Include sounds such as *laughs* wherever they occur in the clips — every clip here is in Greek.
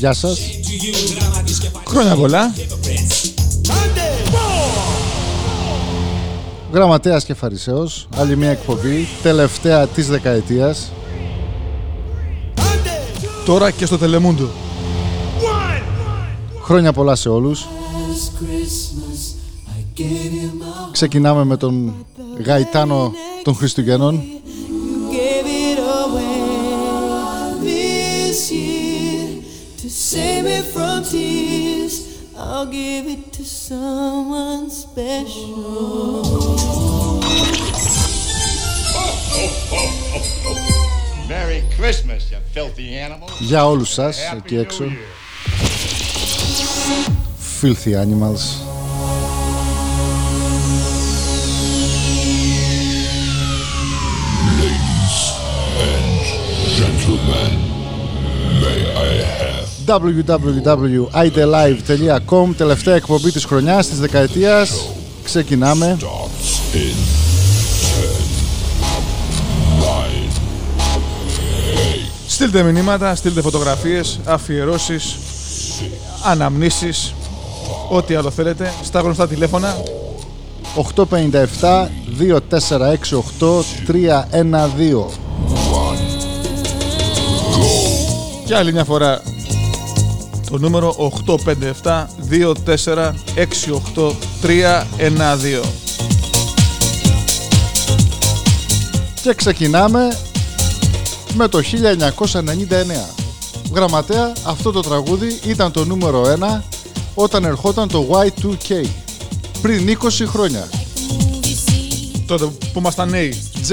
Γεια σας. Shame to you, γραμματείς και φαρισαίοι, Χρόνια πολλά. hypocrites Γραμματέας και Φαρισαίος. Άλλη μια εκπομπή. Τελευταία της δεκαετίας. Τώρα και στο Τελεμούντο. Χρόνια πολλά σε όλους. Ξεκινάμε με τον Γαϊτάνο των Χριστουγέννων. give it to someone special. Merry Christmas, you filthy animals. Για όλους σας Happy εκεί New έξω. Year. Filthy animals. www.idelive.com Τελευταία εκπομπή της χρονιάς, της δεκαετίας. Ξεκινάμε. Στείλτε μηνύματα, στείλτε φωτογραφίες, αφιερώσεις, αναμνήσεις, ό,τι άλλο θέλετε, στα γνωστά τηλέφωνα. 857 2468 312 και άλλη μια φορά το νούμερο 857 2468 312 Και ξεκινάμε με το 1999 Γραμματέα, αυτό το τραγούδι ήταν το νούμερο 1 όταν ερχόταν το Y2K πριν 20 χρόνια. Τότε που ήμασταν νέοι. J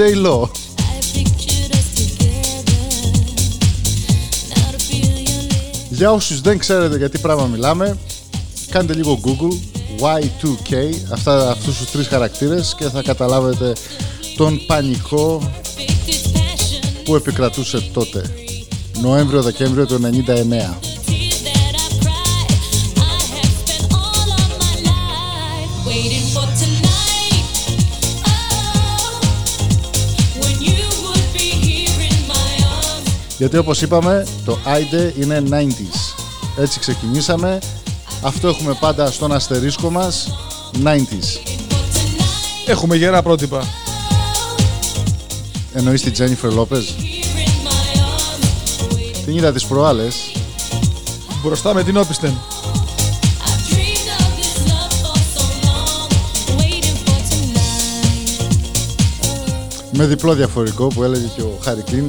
Για όσους δεν ξέρετε για τι πράγμα μιλάμε κάντε λίγο Google Y2K αυτά, αυτούς τους τρεις χαρακτήρες και θα καταλάβετε τον πανικό που επικρατούσε τότε. Νοέμβριο-Δεκέμβριο του 99 Waiting for Γιατί όπως είπαμε το Aide είναι 90s Έτσι ξεκινήσαμε. Αυτό έχουμε πάντα στον αστερίσκο μας 90s έχουμε γερά πρότυπα. Εννοείς τη Jennifer Lopez Την είδα τις προάλλες. Μπροστά με την όπισθεν Με διπλό διαφορικό που έλεγε και ο Χάρη Κλίν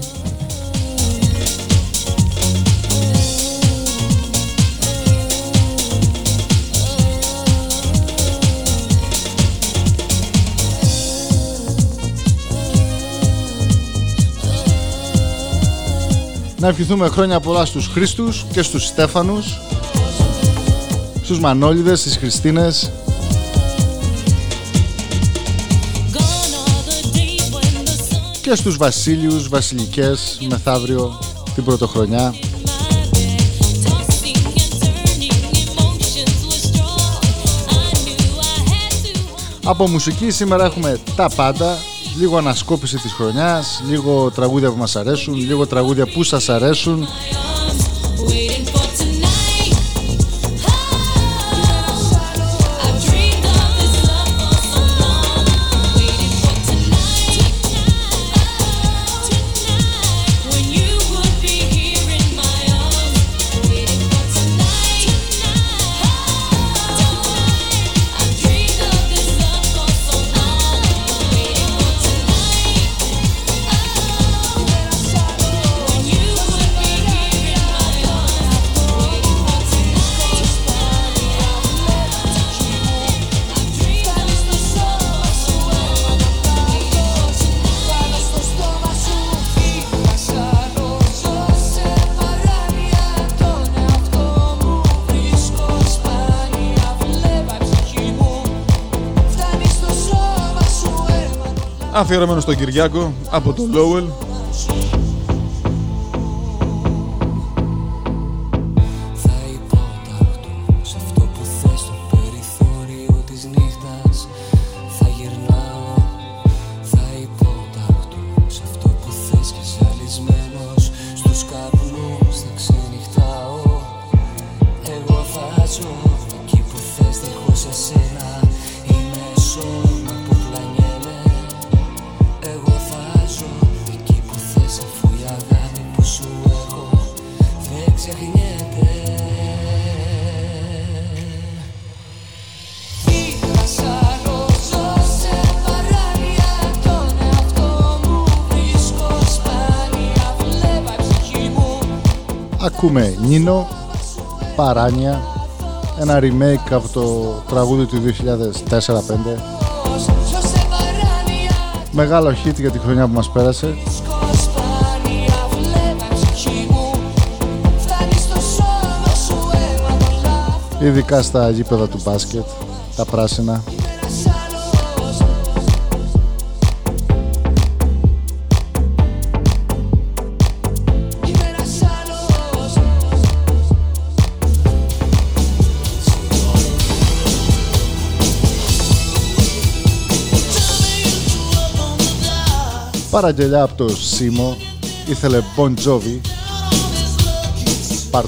Να ευχηθούμε χρόνια πολλά στους Χρήστους και στους Στέφανους Στους Μανόλιδες, στις Χριστίνες. Και στους Βασίλειους, Βασιλικές μεθαύριο την πρωτοχρονιά Από μουσική σήμερα έχουμε τα πάντα Λίγο ανασκόπηση της χρονιάς Λίγο τραγούδια που μας αρέσουν Λίγο τραγούδια που σας αρέσουν αφιερωμένο στον Κυριάκο από τον Lowell. Νίνο Παράνια ένα remake από το τραγούδι του 2004-5 μεγάλο hit για τη χρονιά που μας πέρασε. Ειδικά στα γήπεδα του μπάσκετ τα πράσινα. παραγγελιά από το Σίμο, ήθελε Bon Jovi, πάρ'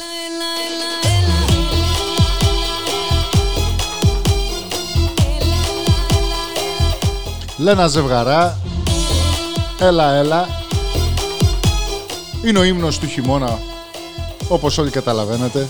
Λένα Ζευγαρά. Έλα, έλα. Είναι ο ύμνος του χειμώνα, όπως όλοι καταλαβαίνετε.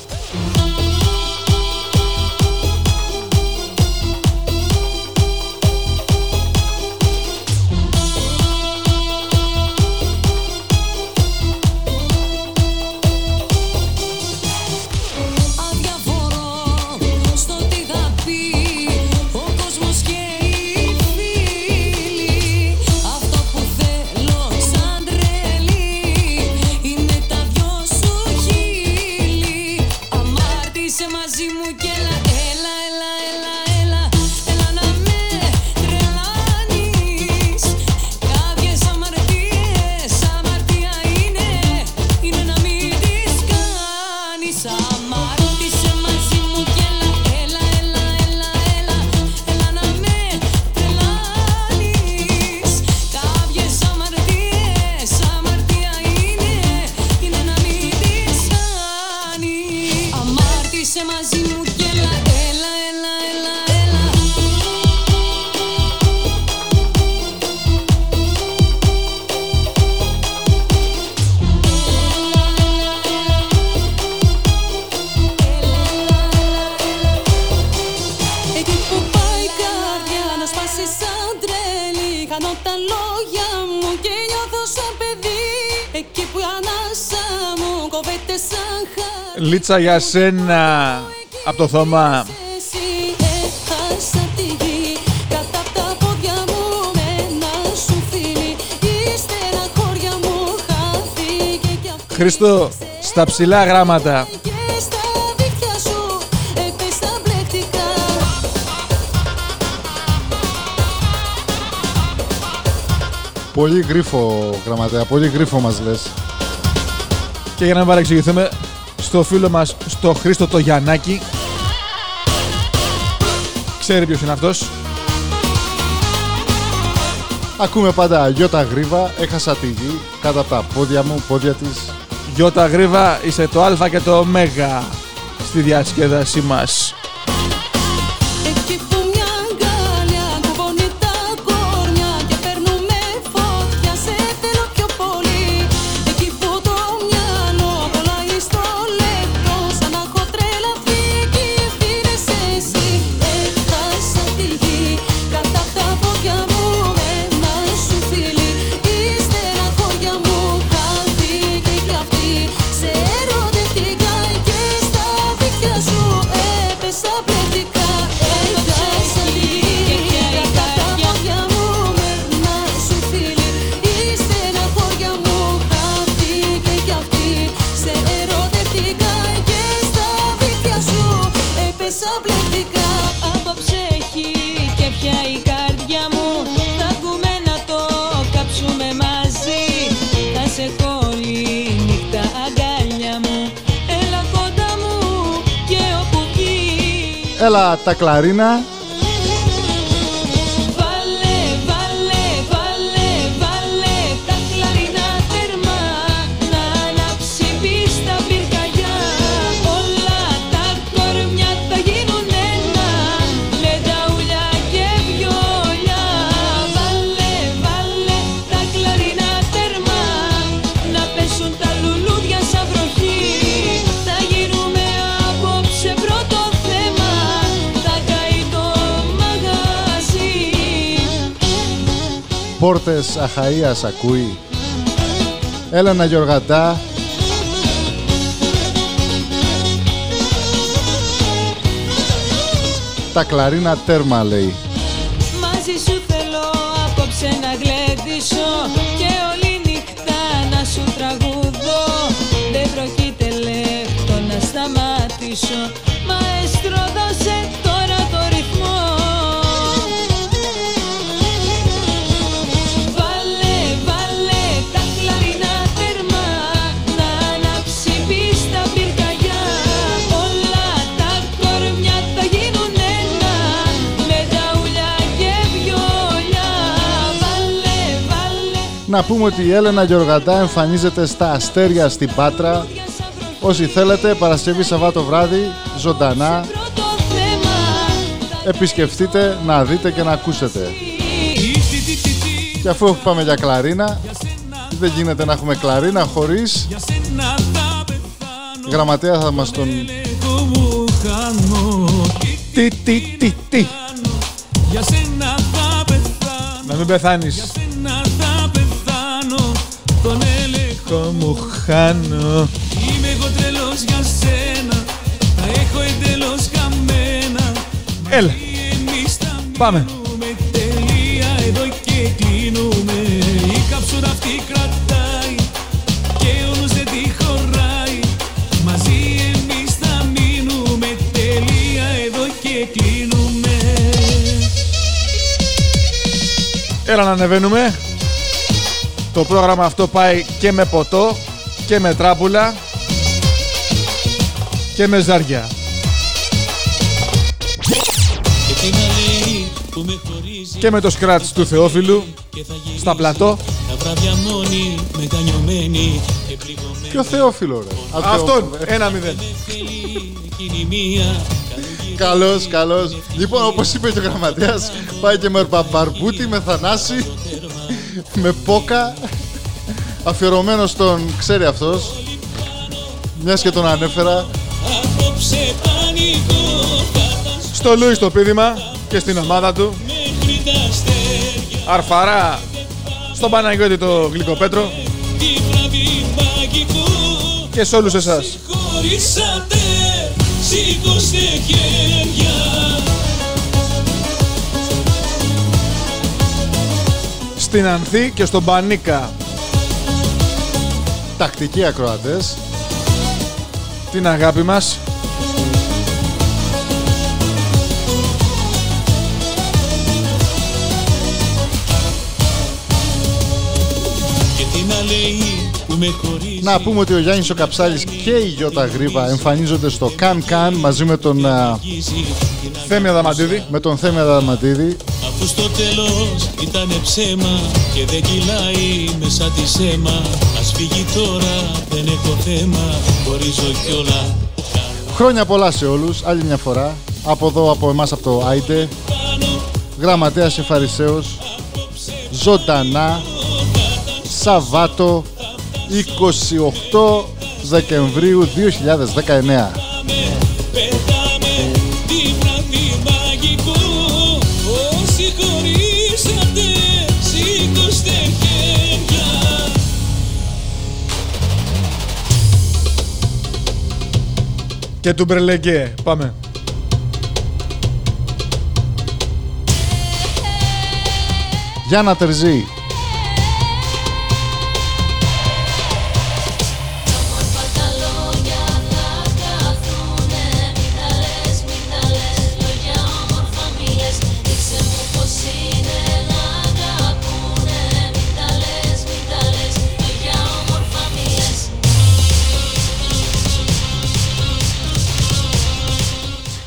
Η στεναχώρια μου χάθηκε κι αυτή Χρήστο, στα ψηλά γράμματα. Και στα δίχτυα σου έπεσα μπλεκτικά Πολύ γρίφο γραμματέα, πολύ γρίφο μας λες. Και για να μην παρεξηγηθούμε, στο φίλο μας, στο Χρήστο το Γιαννάκη. Ξέρει ποιος είναι αυτός. Ακούμε πάντα γιώτα γρίβα, έχασα τη γη κάτω από τα πόδια μου, πόδια της. Γιώτα Γρίβα, είσαι το Α και το Ω στη διασκέδασή μας. Βγει Έλα τα κλαρίνα, πόρτες Αχαΐας ακούει. Έλενα Γιωργαντά, τα κλαρίνα τέρμα λέει. Μαζί σου θέλω απόψε να γλεντήσω Και όλη νύχτα να σου τραγουδώ Δεν πρόκειται λεπτό να σταματήσω Να πούμε ότι η Έλενα Γιωργαντά εμφανίζεται στα Αστέρια στην Πάτρα. Όσοι θέλετε, Παρασκευή Σαββάτο βράδυ, ζωντανά, πρώτο θέμα επισκεφτείτε να δείτε και να ακούσετε. Και αφού πάμε για κλαρίνα, δεν γίνεται να έχουμε κλαρίνα χωρίς γραμματέα θα μας τον... Τι, τι, τι, τι. Για σένα θα πεθάνω, Να μην πεθάνεις. Έλεγχο Το μου χάνω. είμαι εγώ τρελός για σένα Τα έχω εντελώς χαμένα Έλα, Εμείς θα πάμε. μείνουμε τελεία εδώ και κλείνουμε Η καψούρα αυτή κρατάει και όλους δεν τη χωράει Μαζί εμείς θα μείνουμε τελεία εδώ και κλείνουμε Έλα να ανεβαίνουμε. Το πρόγραμμα αυτό πάει και με ποτό και με τράπουλα και με ζάρια. Και τι να λέει που με χωρίζει Και με το σκράτς του Θεόφιλου και θα γυρίσει στα πλατό. Τα βράδια μόνη, μετανιωμένη και πληγωμένη Ποιο Θεόφιλο ρε. Α, Αυτόν, Θεόφιλο. ένα μηδέν. Θέλει εκείνη μία Καλός, καλός. Λοιπόν, όπως είπε και ο γραμματέας, πάει και με μπαρμπούτι, με θανάση, με πόκα, αφιερωμένο στον, ξέρει αυτός, μιας και τον ανέφερα, Απόψε πανικό κατάσταση Στο Λούι στο πίδημα και στην ομάδα του. μέχρι τα αστέρια Αρφαρά στον Παναγιώτη το Γλυκοπέτρο. Τη βραδύ Και σε όλους εσάς. Χωρίσατε, σήκωστε χέρια Στην Ανθή και στον Πανίκα. Τακτικοί ακροατές. Την αγάπη μας. Και τι να λέει που με χωρίζει; Να πούμε ότι ο Γιάννης ο Καψάλης και η Γιώτα Γρήβα εμφανίζονται στο Can Can μαζί με τον, α, Θέμη Αδαμαντίδη. με τον Θέμη Αδαμαντίδη. Αφού στο τέλος ήτανε ψέμα Και δεν κυλάει μέσα τη αίμα Ας φύγει τώρα δεν έχω θέμα Χωρίζω κιόλα Χρόνια πολλά σε όλους, άλλη μια φορά. Από εδώ, από εμάς, από το Άιντε. Γραμματέας και Φαρισαίος. Ζωντανά. Σαββάτο 28 Δεκεμβρίου 2019. Και του Μπρελεγκέ. Πάμε. Γιάννα Τερζή.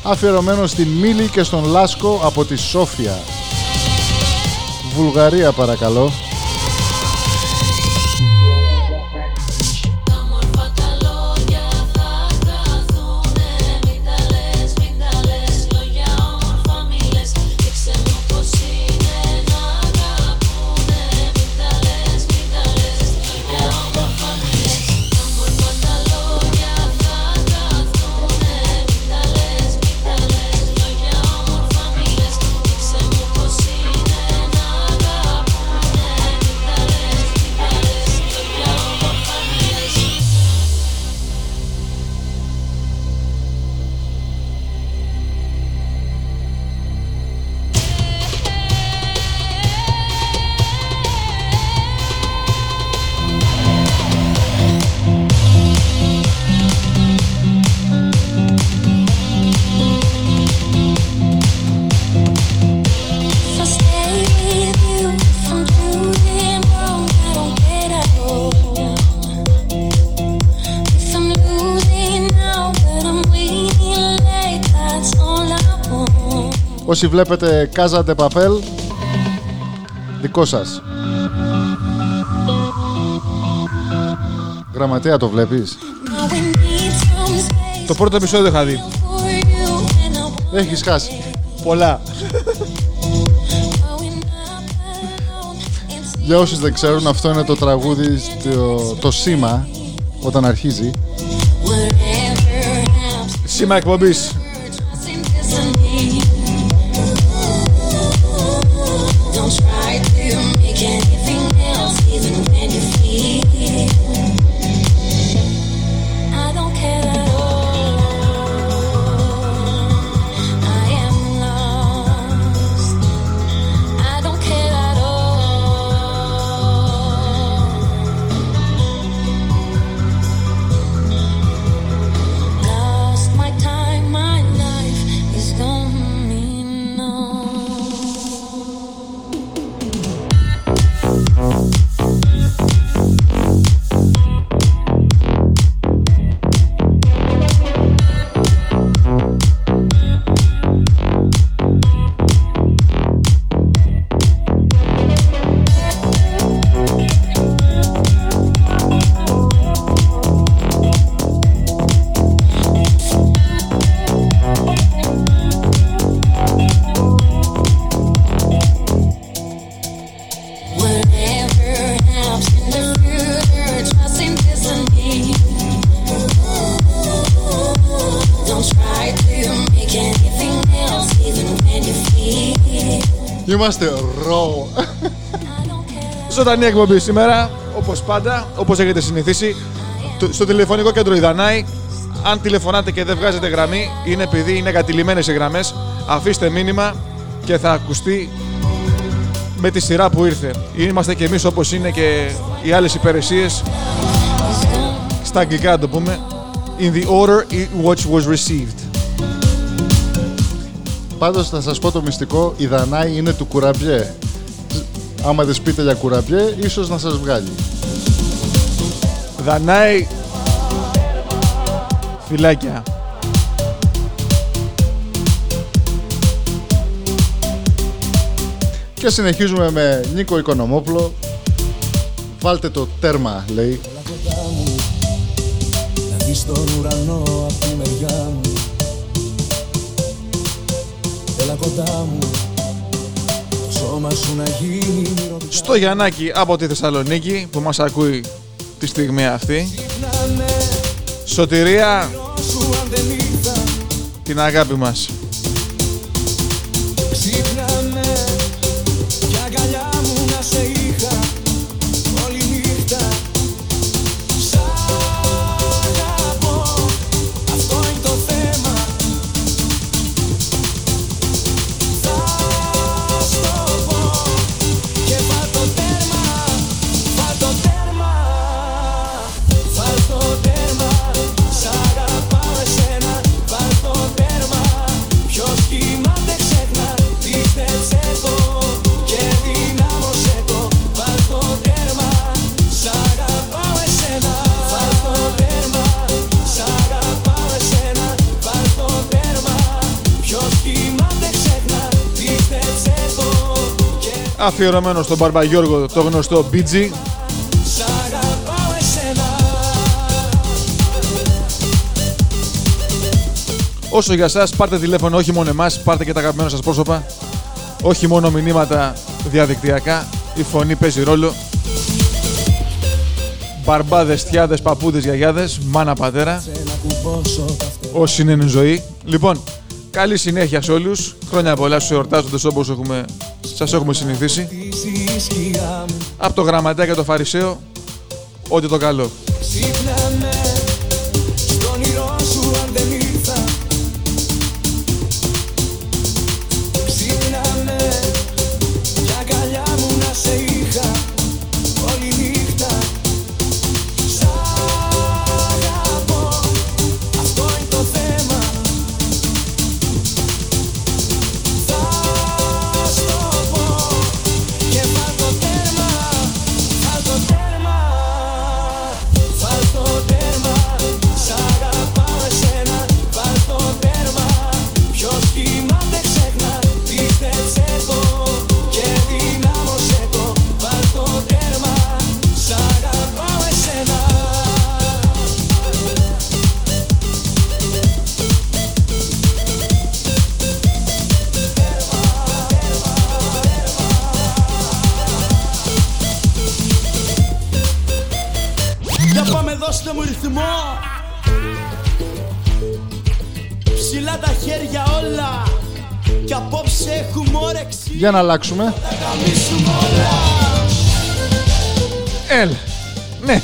Αφιερωμένο στην Μίλη και στον Λάσκο από τη Σόφια. Βουλγαρία παρακαλώ. Όσοι βλέπετε Casa de Papel, δικό σας. Γραμματέα το βλέπεις; Now we need some space Το πρώτο επεισόδιο είχα δει. for you, and I Έχεις χάσει. Πολλά. going up alone. And Για όσους δεν ξέρουν, αυτό είναι το τραγούδι, το, το σήμα, όταν αρχίζει. whatever happens, Σήμα εκπομπής. Είμαστε ρο. I don't care. Ζωντανή εκπομπή σήμερα, όπως πάντα, όπως έχετε συνηθίσει. Το- Στο τηλεφωνικό κέντρο η Δανάη, αν τηλεφωνάτε και δεν βγάζετε γραμμή, είναι επειδή είναι κατηλημένες οι γραμμές. Αφήστε μήνυμα και θα ακουστεί με τη σειρά που ήρθε. Είμαστε και εμείς όπως είναι και οι άλλες υπηρεσίες στα αγγλικά να το πούμε in the order in which was received. Πάντως θα σας πω το μυστικό, η Δανάη είναι του κουραμπιέ. Άμα δεν πείτε για κουραμπιέ, ίσως να σας βγάλει. Δανάη φυλάκια. Και συνεχίζουμε με Νίκο Οικονομόπουλο. Βάλτε το τέρμα, λέει. Έλα κοντά μου Να δεις τον ουρανό απ' τη μεριά μου κοντά μου. Το σώμα σου να γίνει μυρωδικά Στο Γιαννάκη από τη Θεσσαλονίκη που μας ακούει τη στιγμή αυτή. Ξύπναμε Σωτηρία. Σου αν δεν ήρθα την αγάπη μας. Αφιερωμένο στον Μπαρμπαγιώργο το γνωστό BG. Σ' αγαπάω εσένα Όσο για σας πάρτε τηλέφωνο όχι μόνο εμάς, πάρτε και τα αγαπημένα σας πρόσωπα. Όχι μόνο μηνύματα διαδικτυακά. Η φωνή παίζει ρόλο. Μπαρμπάδες, θιάδες, παππούδες, γιαγιάδες, μάνα, πατέρα. να κουμπώσω τα φτερά Όσοι είναι εν ζωή. Λοιπόν, καλή συνέχεια σε όλους. Χρόνια πολλά στους εορτάζοντες όπως έχουμε, σας έχουμε συνηθίσει. τη σκιά μου Από το γραμματέα και το φαρισαίο, ό,τι το καλό. Για να αλλάξουμε. Να γαμίσουμε όλα Έλα. Ναι.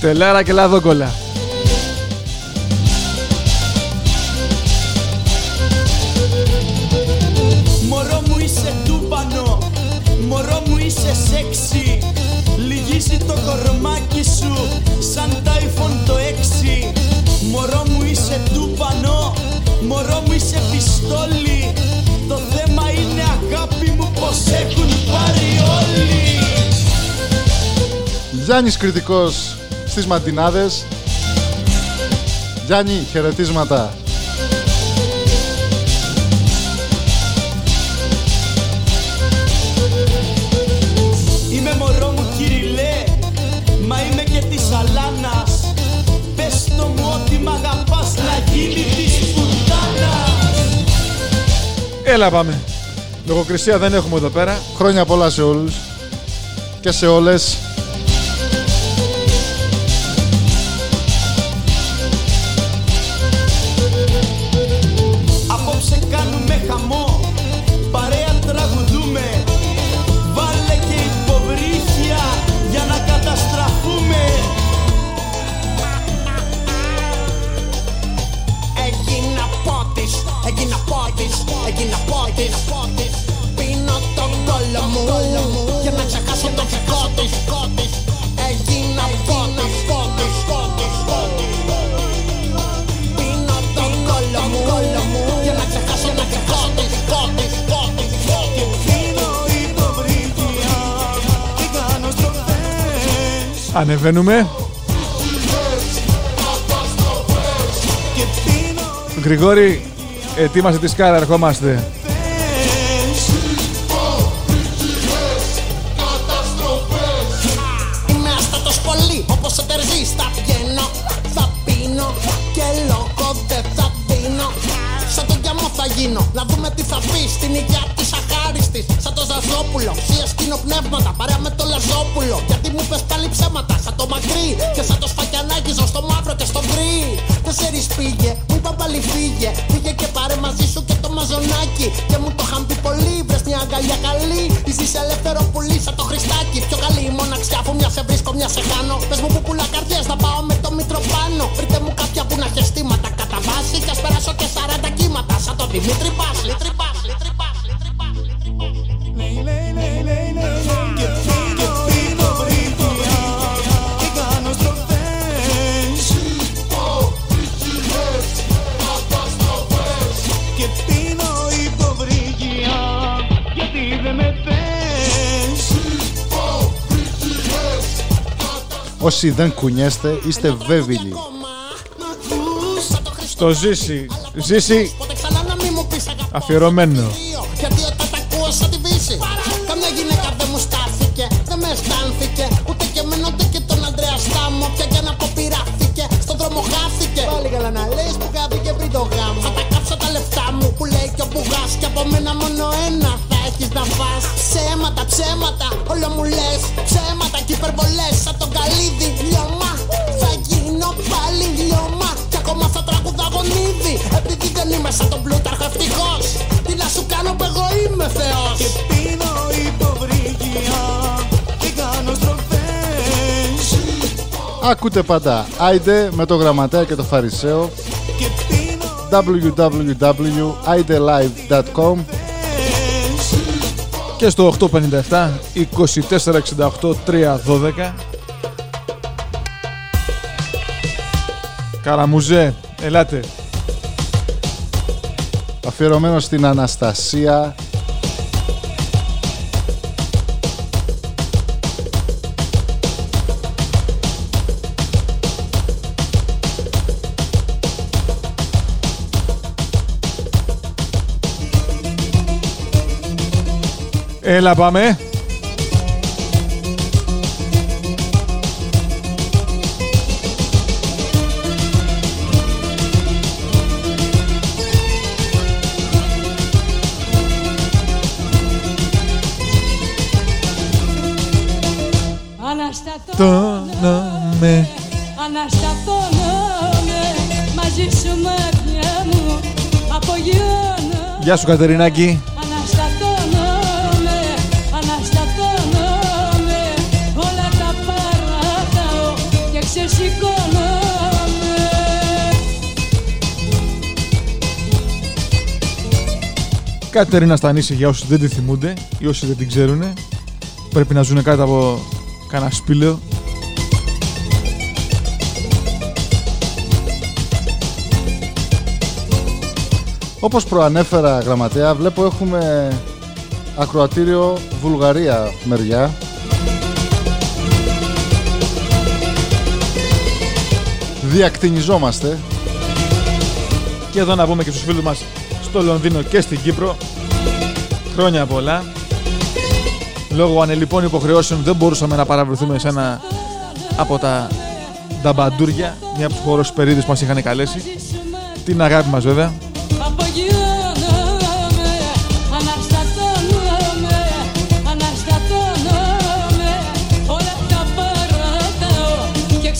Τελάρα και λαδόκολα. Γιάννης κριτικός στις μαντινάδες. Γιάννη, χαιρετίσματα. Είμαι μωρό μου κυριλέ Μα είμαι και της Αλάνας Πες το μου ότι μ' αγαπάς Να γίνει της πουτάνας Έλα πάμε. Λογοκρισία δεν έχουμε εδώ πέρα. Χρόνια πολλά σε όλους και σε όλες. Ανεβαίνουμε. Γρηγόρη, ετοίμασε τη σκάρα, ερχόμαστε. Όσοι δεν κουνιέστε, είστε βέβαιοι. Στο ζήσει. Ζήσει. Αφιερωμένο. ακούτε πάντα. Άιντε με το γραμματέα και το φαρισαίο. www.idelive.com και στο 857 2468 312 Καραμουζέ, ελάτε. Αφιερωμένο στην Αναστασία Έλα πάμε. Αναστατώνομαι, με μαζί σου μάτια μου, απογειώνομαι. Γεια σου Κατερινάκη. Κατερίνα Στανίση για όσους δεν τη θυμούνται ή όσοι δεν την ξέρουν πρέπει να ζουν κάτω από κανένα σπήλαιο. Όπως προανέφερα γραμματέα βλέπω έχουμε ακροατήριο Βουλγαρία μεριά. Διακτηνιζόμαστε. Και εδώ να πούμε και στους φίλους μας στο Λονδίνο και στην Κύπρο. Χρόνια πολλά. Λόγω ανελειπών υποχρεώσεων δεν μπορούσαμε να παραβρεθούμε σε ένα από τα νταμπαντούρια, μια από τους χώρους περίδες που μας είχαν καλέσει. Την αγάπη μας βέβαια. Και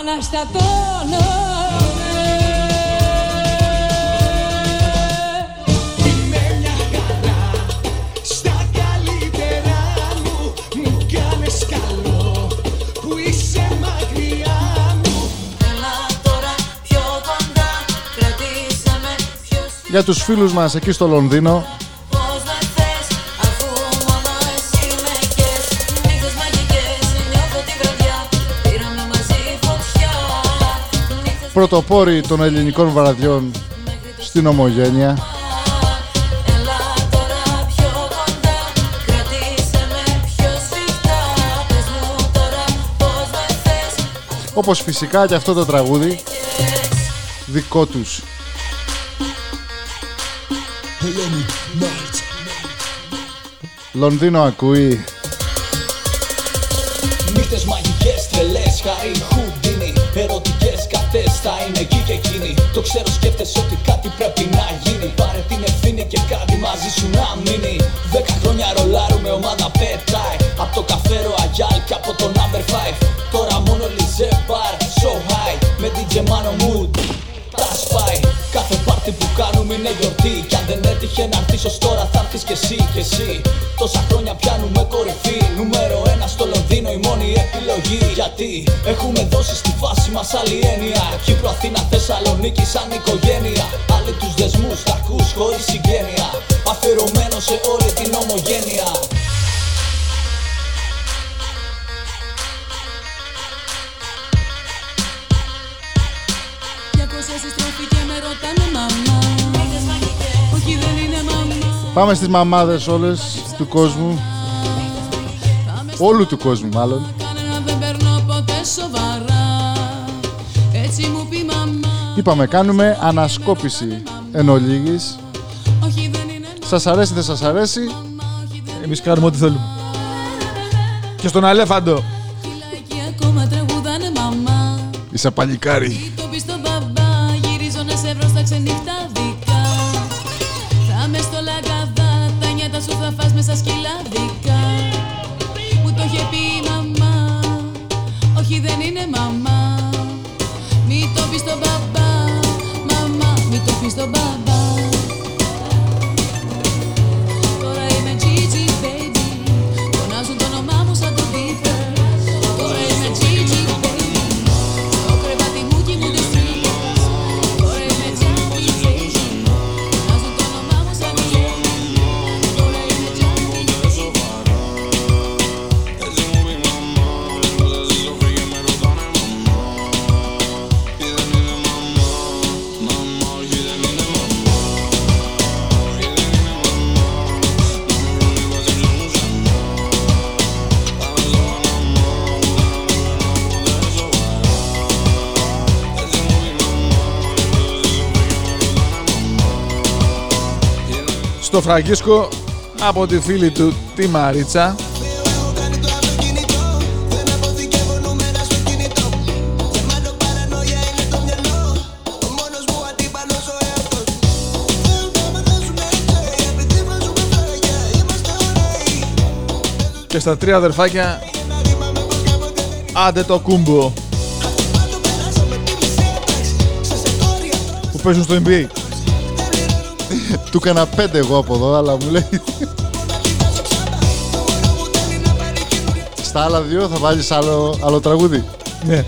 Αναστατώνω για τους φίλους μας εκεί στο Λονδίνο πρωτοπόροι των ελληνικών βραδιών στην Ομογένεια. Όπως φυσικά και αυτό το τραγούδι δικό τους. Λονδίνο ακούει. Νύχτες μαγικές, τρελές, χαρί, χουντίνι. Ερωτικές κατές, θα είναι εκεί και εκείνη. Το ξέρω σκέφτεσαι ότι κάτι πρέπει να γίνει. Πάρε την ευθύνη και κάτι μαζί σου να μείνει. Δέκα χρόνια ρολάρουμε, ομάδα πετάει. Απ' το καφέρο Αγιάλ και από το number 5 Τώρα μόνο λιζέ μπαρ, so high. Με DJ Mano Mood τα σπάει. Κάθε πάρτι που κάνουμε είναι γιορτή Κι αν δεν έτυχε να έρθεις ως τώρα θα έρθεις κι εσύ κι εσύ. Τόσα χρόνια πιάνουμε κορυφή. Νούμερο ένα στο Λονδίνο η μόνη επιλογή. Γιατί έχουμε δώσει στη φάση μας άλλη έννοια. Κύπρο, Αθήνα, Θεσσαλονίκη σαν οικογένεια. Άλλοι τους δεσμούς τα ακούς χωρίς συγγένεια. Αφιερωμένο σε όλη την ομογένεια. Διακόσια συστροφή και με ρωτάνε μαμά Πάμε στις μαμάδες όλες του κόσμου. Όλου του κόσμου μάλλον. Κανένα δεν παίρνω ποτέ σοβαρά Έτσι μου πει μαμά Είπαμε κάνουμε ανασκόπηση εν ολίγης. Όχι δεν είναι Σας αρέσει δεν σας αρέσει; Εμείς κάνουμε ό,τι θέλουμε. Και στον Αλέφαντο. Εκεί ακόμα τραγουδάνε μαμά Είσαι παλικάρι. Φραγκίσκο από τη φίλη του τη Μαρίτσα. Και στα τρία αδερφάκια Άντε το κούμπο Που παίζουν στο NBA Του έκανα πέντε εγώ από εδώ, αλλά μου λέει. *laughs* Στα άλλα δύο θα βάλεις άλλο, άλλο τραγούδι. Ναι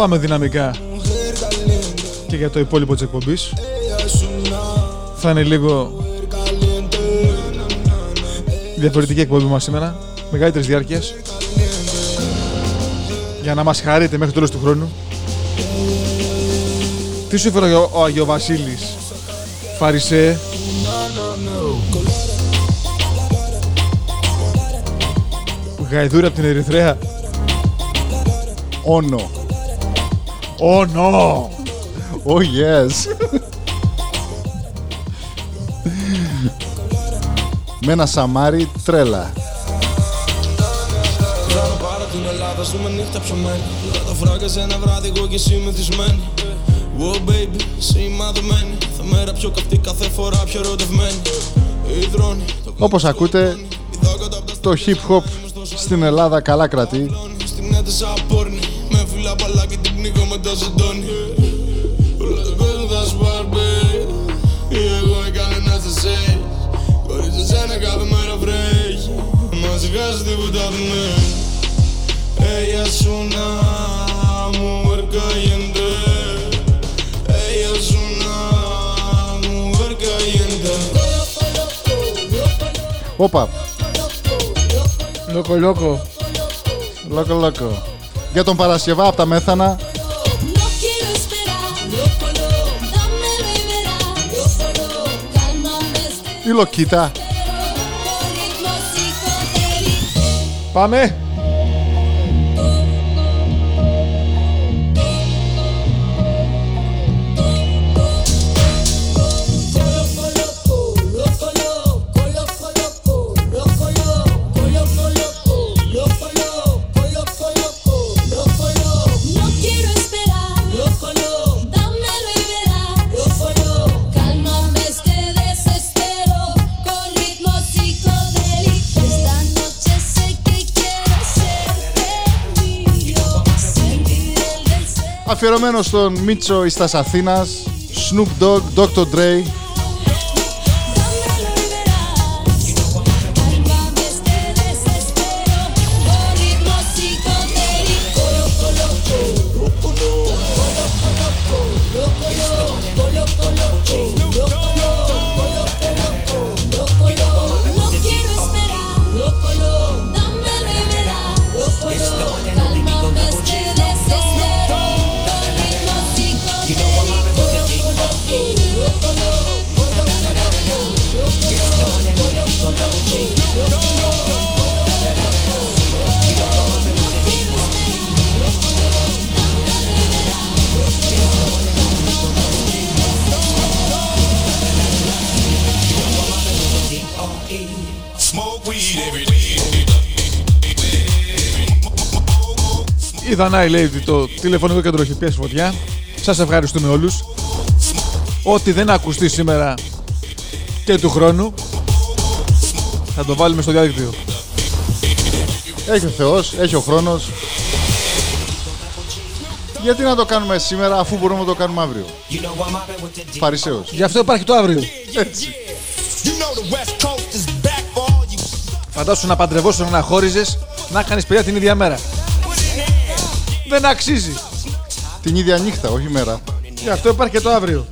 Πάμε δυναμικά και για το υπόλοιπο της εκπομπής. Θα είναι λίγο διαφορετική εκπομπή μας σήμερα, μεγαλύτερης διάρκειας. Για να μας χαρείτε μέχρι το τέλος του χρόνου. Τι σου έφερε ο, ο Αγιοβασίλης, Φαρισέ, Γαϊδούρη από την Ερυθρέα; Όνο. Oh no! Oh yes. Με ένα σαμάρι τρέλα. Βγάλω πάρα την Ελλάδα, ζούμε νύχτα πιωμένη Δεν το φράγκα σε ένα βράδυ, εγώ και εσύ μεθυσμένοι Wow baby, είσαι η μαδεμένη Θα μέρα πιο καυτή, κάθε φορά πιο ερωτευμένη. Υδρώνει το Όπως ακούτε, το hip hop στην Ελλάδα καλά κρατεί. Πνίγω με το ζεντόνι Όλα το κόσμο θα σου πάρει Ή εγώ ή κανένας δεν σε έχει Χωρίς εσένα κάθε μέρα βρέχει. Μα σε χάσει τίποτα δεν μένει Ella es una mujer caliente Ella es una mujer caliente Όπα, Λόκο, λόκο. λόκο λόκο. Για τον Παρασκευά από τα Μέθανα, Είμαι η Λοκίτα. Πάμε. Αφιερωμένο στον Μίτσο Ιστας Αθήνας, Snoop Dogg, Dr. Dre. Δανάη λέει ότι το τηλεφωνικό κέντρο έχει πιάσει φωτιά. Σας ευχαριστούμε όλους. Ό,τι δεν ακουστεί σήμερα και του χρόνου θα το βάλουμε στο διαδίκτυο. Έχει ο Θεός, έχει ο χρόνος. Γιατί να το κάνουμε σήμερα αφού μπορούμε να το κάνουμε αύριο; Φαρισαίος. Γι' αυτό υπάρχει το αύριο. Έτσι. You know the West Coast is back for all you. Φαντάσου να παντρευόσουν να χώριζες, να κάνεις παιδιά την ίδια μέρα δεν αξίζει. Την ίδια νύχτα, όχι μέρα. Και αυτό υπάρχει και το αύριο.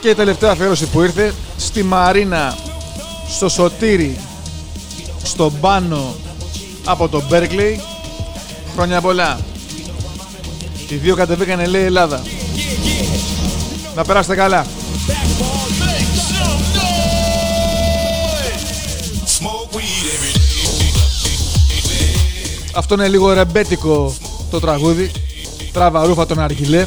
Και η τελευταία αφιέρωση που ήρθε στη Μαρίνα, στο Σωτήρι, στον Πάνο από το Μπέρκλεϊ. Χρόνια πολλά. Οι δύο κατεβήκανε λέει Ελλάδα. Να περάσετε καλά. Smoke weed every day. Αυτό είναι λίγο ρεμπέτικο το τραγούδι. Τράβα ρούφα τον Αργιλέ.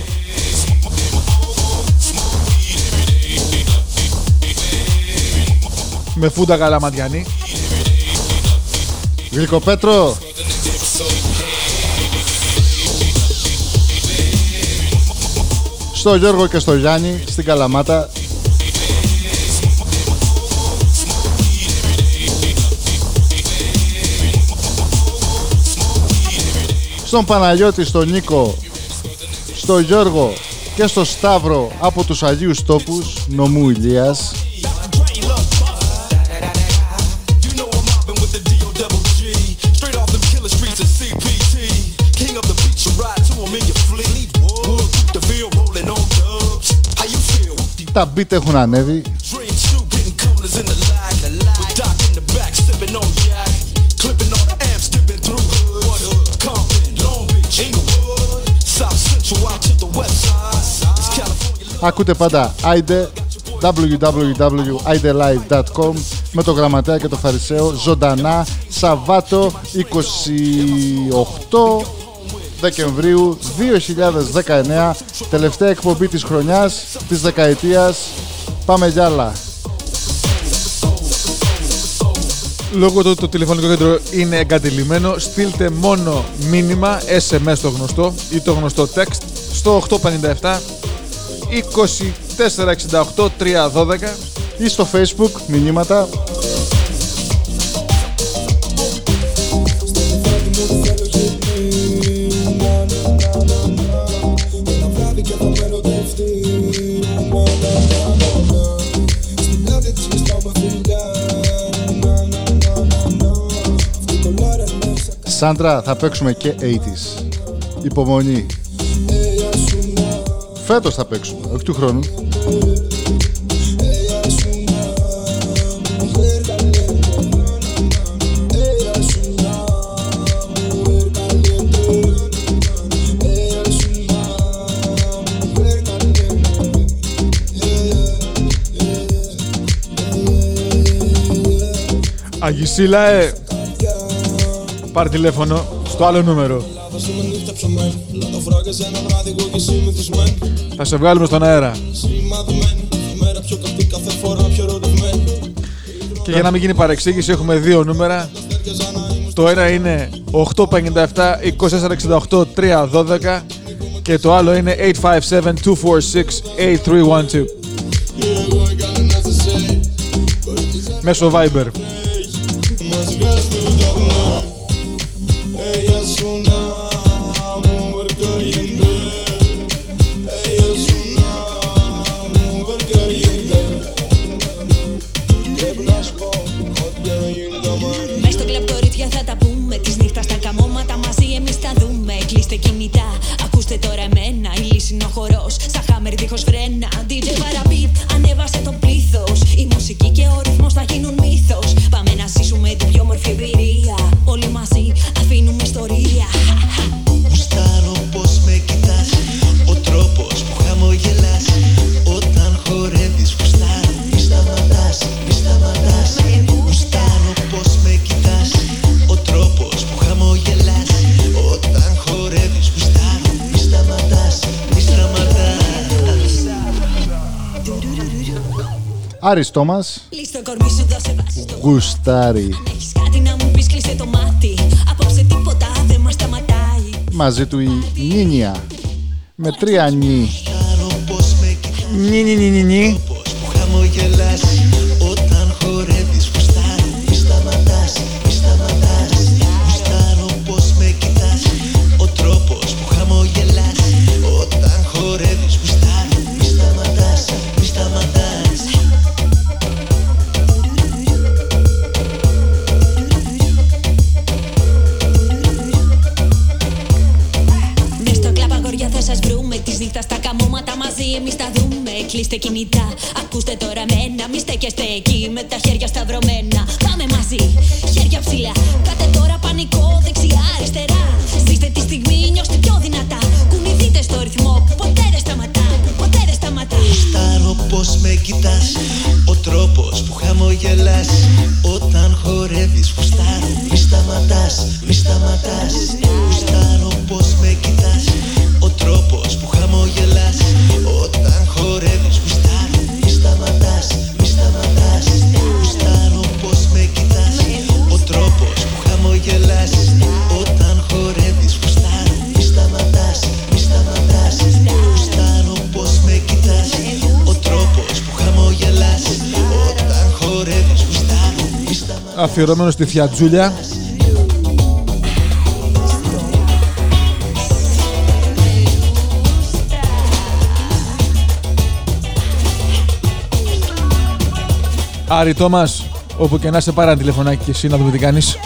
Με φούντα καλαματιανή. Γλυκοπέτρο, στο Γιώργο και στο Γιάννη, στην Καλαμάτα. Στον Παναγιώτη, στον Νίκο, στο Γιώργο και στο Σταύρο από τους Αγίους Τόπους, νομού Ηλίας. West side. It's California. Ακούτε πάντα Άιντε www.idelive.com με το γραμματέα και το φαρισαίο ζωντανά Σαββάτο 28 Δεκεμβρίου 2019, τελευταία εκπομπή της χρονιάς, της δεκαετίας. Πάμε για άλλα. Λόγω του ότι το τηλεφωνικό κέντρο είναι εγκατελειμμένο, στείλτε μόνο μήνυμα SMS το γνωστό ή το γνωστό text στο 857 2468 312 ή στο facebook μηνύματα Σάντρα, θα παίξουμε και 80s. Υπομονή. Φέτος θα παίξουμε, όχι του χρόνου. Αγισίλα, ε! πάρει τηλέφωνο στο άλλο νούμερο. Θα σε βγάλουμε στον αέρα. Και για να μην γίνει παρεξήγηση έχουμε δύο νούμερα. Το ένα είναι 857-2468-312 και το άλλο είναι 857-246-8312. Μέσω Viber. Άρης Τόμας. Γουστάρι. Μαζί του η Νίνια. Με τρία νι. Νι νι νι νι νι. κοιτάς Ο τρόπος που χαμογελάς Όταν χορεύεις γουστάρω Μη σταματάς, μη αφιερωμένο στη Θιατζούλια. Άρη Τόμας, όπου και να σε πάραν τηλεφωνάκι και εσύ να δούμε τι κάνεις.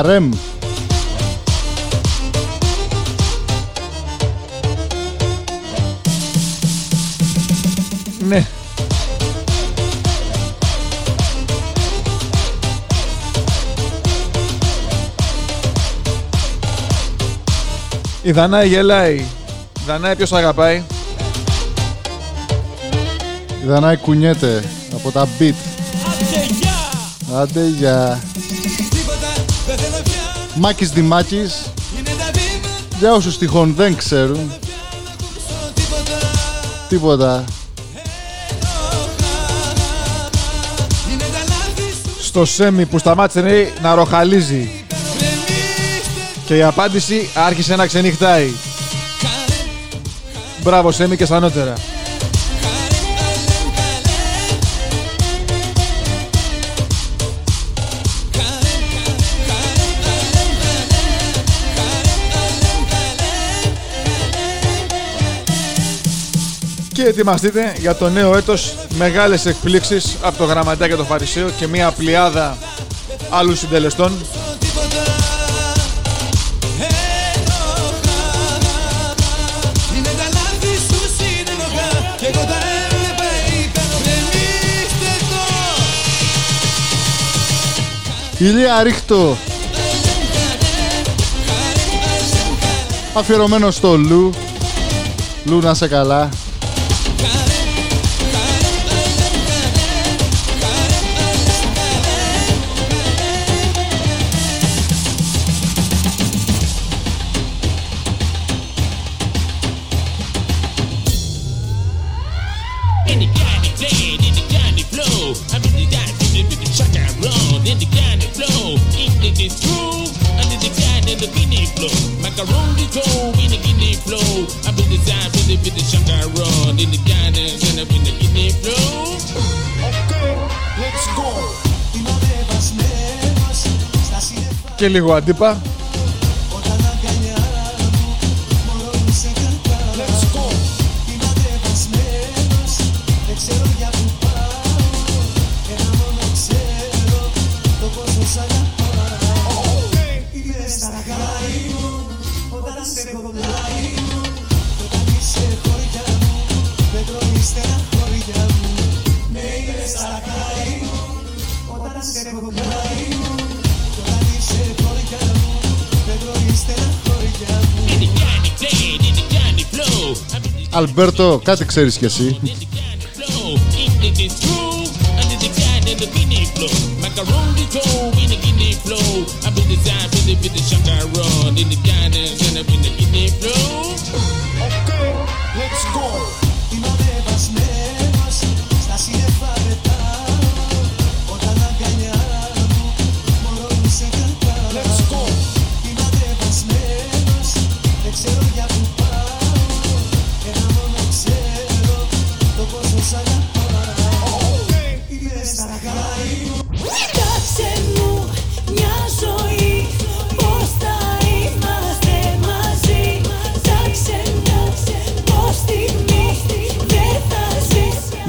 Χαρέμ. Ναι. Η Δανάη γελάει. Η Δανάη ποιος αγαπάει; Η Δανάη κουνιέται από τα beat. Άντε γεια. Μάκης Δημάκης. Για όσους τυχόν δεν ξέρουν τίποτα. Στο Σέμι που σταμάτησε να ροχαλίζει. Και η απάντηση άρχισε να ξενυχτάει. Μπράβο Σέμι και στα Και ετοιμαστείτε για το νέο έτος. Μεγάλες εκπλήξεις από το Γραμματέα το Φαρισαίο και μια πλειάδα άλλων συντελεστών. Ηλία Ρίχτο. Αφιερωμένο στο Λου. Λου να σε καλά. και λίγο αντίπα. Αλμπέρτο, κάτι ξέρεις κι εσύ.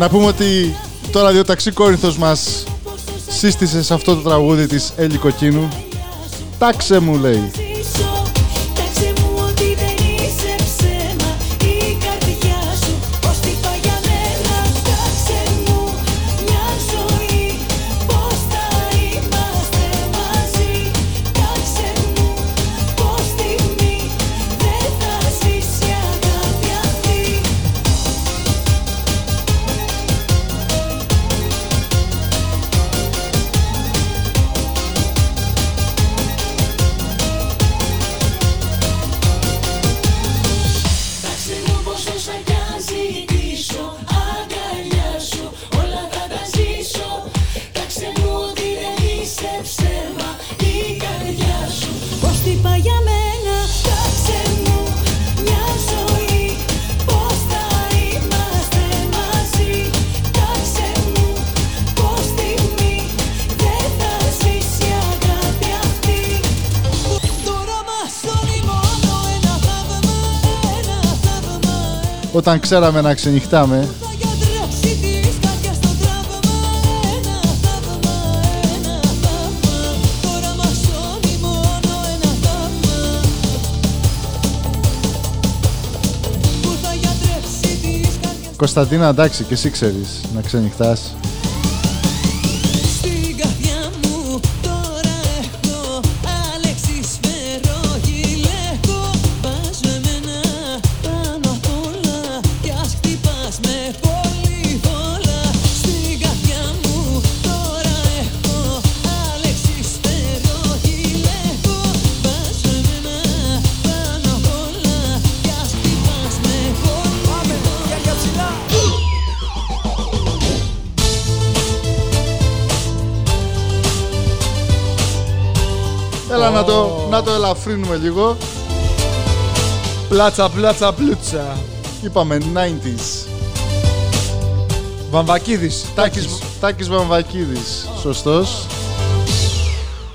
Να πούμε ότι το ραδιοταξί μα μας σύστησε σε αυτό το τραγούδι της Έλλη Κοκκίνου. «Τάξε μου» λέει. Θα γιατρέψει της καρδιάς Κωνσταντίνα εντάξει και εσύ ξέρεις να ξενυχτάς ελαφρύνουμε λίγο. Πλάτσα, πλάτσα, πλούτσα. Είπαμε 90s Βαμβακίδης. Τάκης, Τάκης Βαμβακίδης. Σωστός.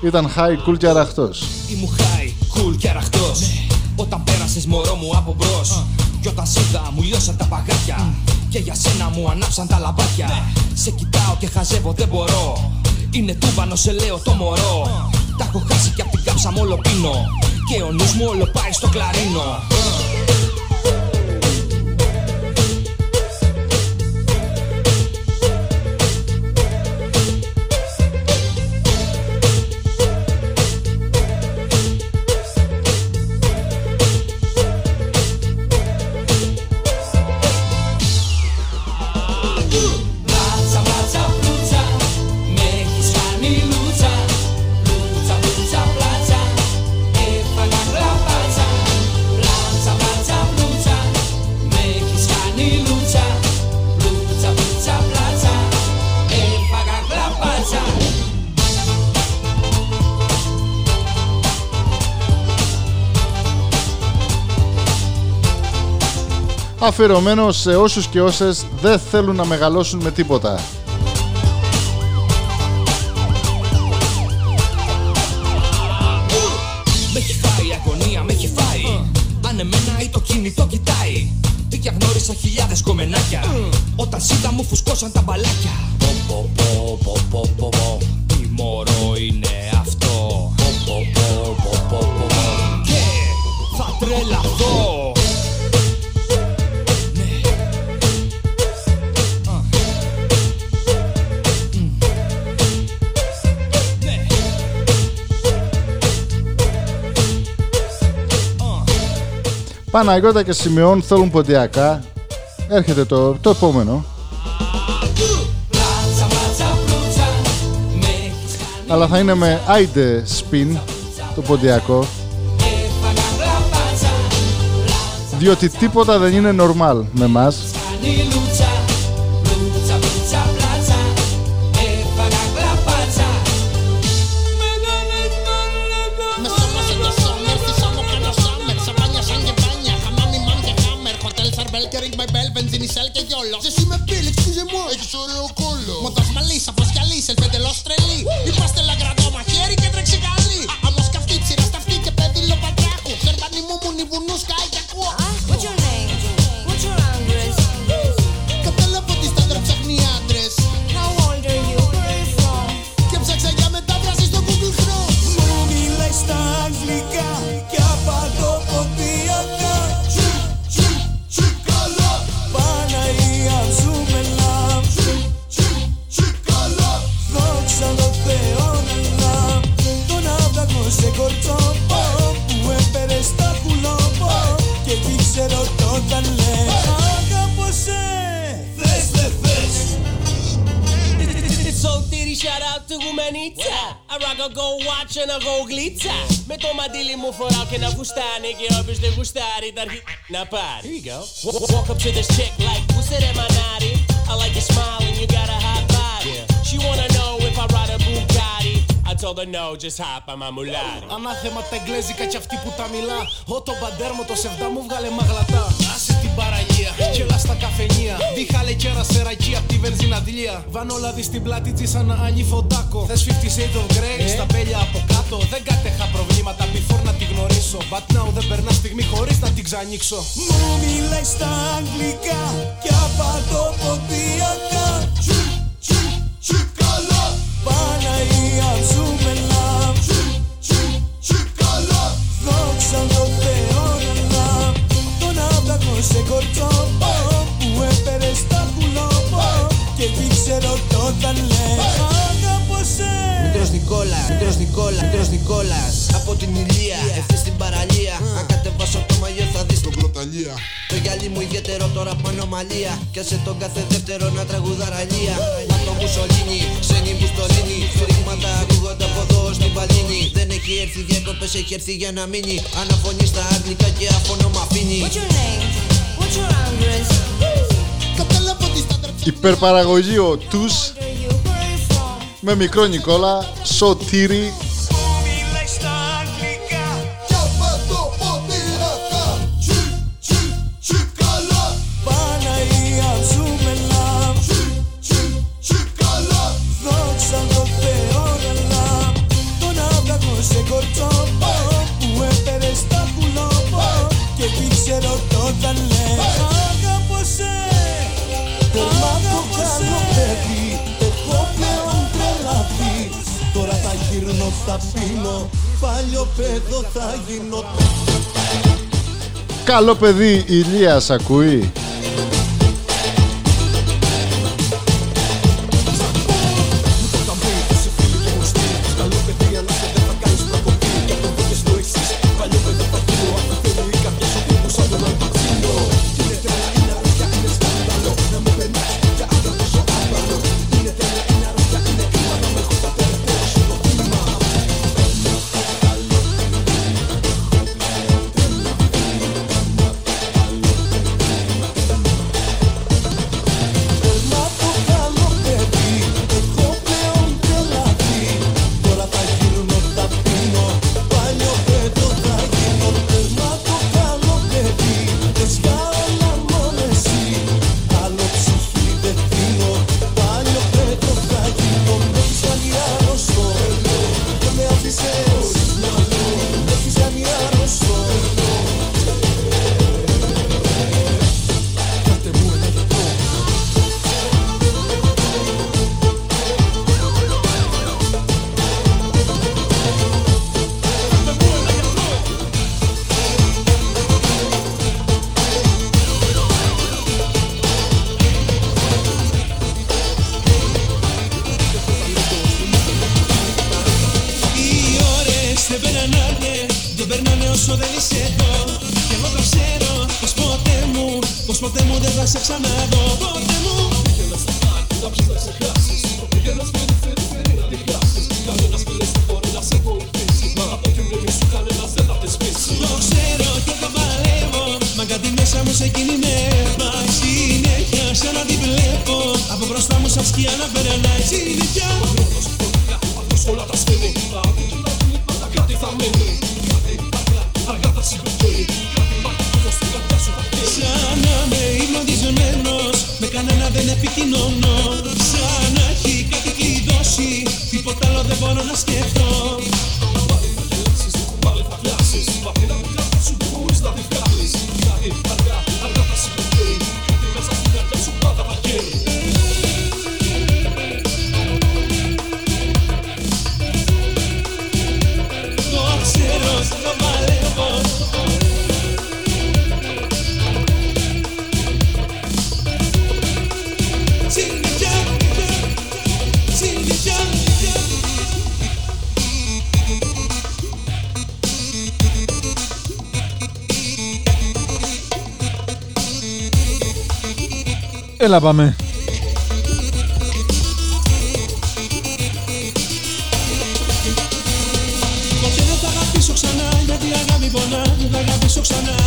Ήταν high cool και αραχτός. Ήμουν high, cool και αραχτός. Όταν πέρασες μωρό μου από μπρος. Κι όταν σ' είδα μου λιώσαν τα παγάκια Και για σένα μου ανάψαν τα λαμπάκια. Σε κοιτάω και χαζεύω δεν μπορώ. Είναι τούμπανο σε λέω το μωρό Τα έχω χάσει και απ' την κάψα μ' όλο πίνω. Και ο νους μου όλο πάει στο κλαρίνο Αφιερωμένος σε όσους και όσες δεν θέλουν να μεγαλώσουν με τίποτα. Με έχει φάει η αγωνία, με έχει φάει. Αν εμένα ή το κινητό κοιτάει. Τι γνώρισα χιλιάδες κομμενάκια. Όταν σίδα μου φουσκώσαν τα μπαλάκια. Πο, πο, πο, πο, πο, Παναγιώτα και Σιμεών θέλουν ποντιακά. Έρχεται το, το επόμενο. Πλάτσα, πλάτσα, πλούτσα Με έχεις κάνει Αλλά θα είναι με άιντε spin Το ποντιακό. Έφαγα γλαπάτσα Διότι τίποτα δεν είναι normal με μας δεν γουστάρει τα αρχή να πάρει Here you go Wa- Walk up to this chick like Who's it Manati I like your smile and you got a hot body She wanna know if I ride a Bugatti I told her no, just hop on my mulati Ανάθεμα τα εγγλέζικα κι αυτή που τα μιλά. Ω το μπαντέρμο το σεβδά μου βγάλε μαγλατά. Άσε την παραγία. Και έλα στα καφενεία. Διχάλε και ένα σερακί απ' τη βενζιναδιλία. Βανόλα δει στην πλάτη τη σαν να άλλη φοντάκο. Θες 50 Shades of Grey στα πέλια από κάτω. Δεν κατέχα προβλήματα before να τη γνωρίσω. But now δεν περνά στιγμή χωρίς να την ξανοίξω. Μου μιλάει στα αγγλικά και απαντοποδιακά Παναγία τώρα πάνω μαλλία Κι άσε τον κάθε δεύτερο να τραγουδαραλία Μα το Μουσολίνι, ξένη μπουστολίνι Φρίγματα ακούγονται από εδώ στην Παλίνη. Δεν έχει έρθει διακοπές, έχει έρθει για να μείνει. Αναφωνεί στα αγγλικά και αφωνό μ' αφήνει. What's your name? What's your address? Υπερπαραγωγείο τους. Με μικρό Νικόλα, Σωτήρη, Παλιό παιδό θα γίνω καλό παιδί Ηλίας ακούει; Σαν να είμαι υπνοτισμένος Με κανένα δεν επικοινωνώ Σαν να έχει κάτι κλειδώσει Τίποτα άλλο δεν μπορώ να σκεφτώ Έλα πάμε. Ποτέ δεν θα αγαπήσω ξανά Γιατί η αγάπη πονά Δεν θα αγαπήσω ξανά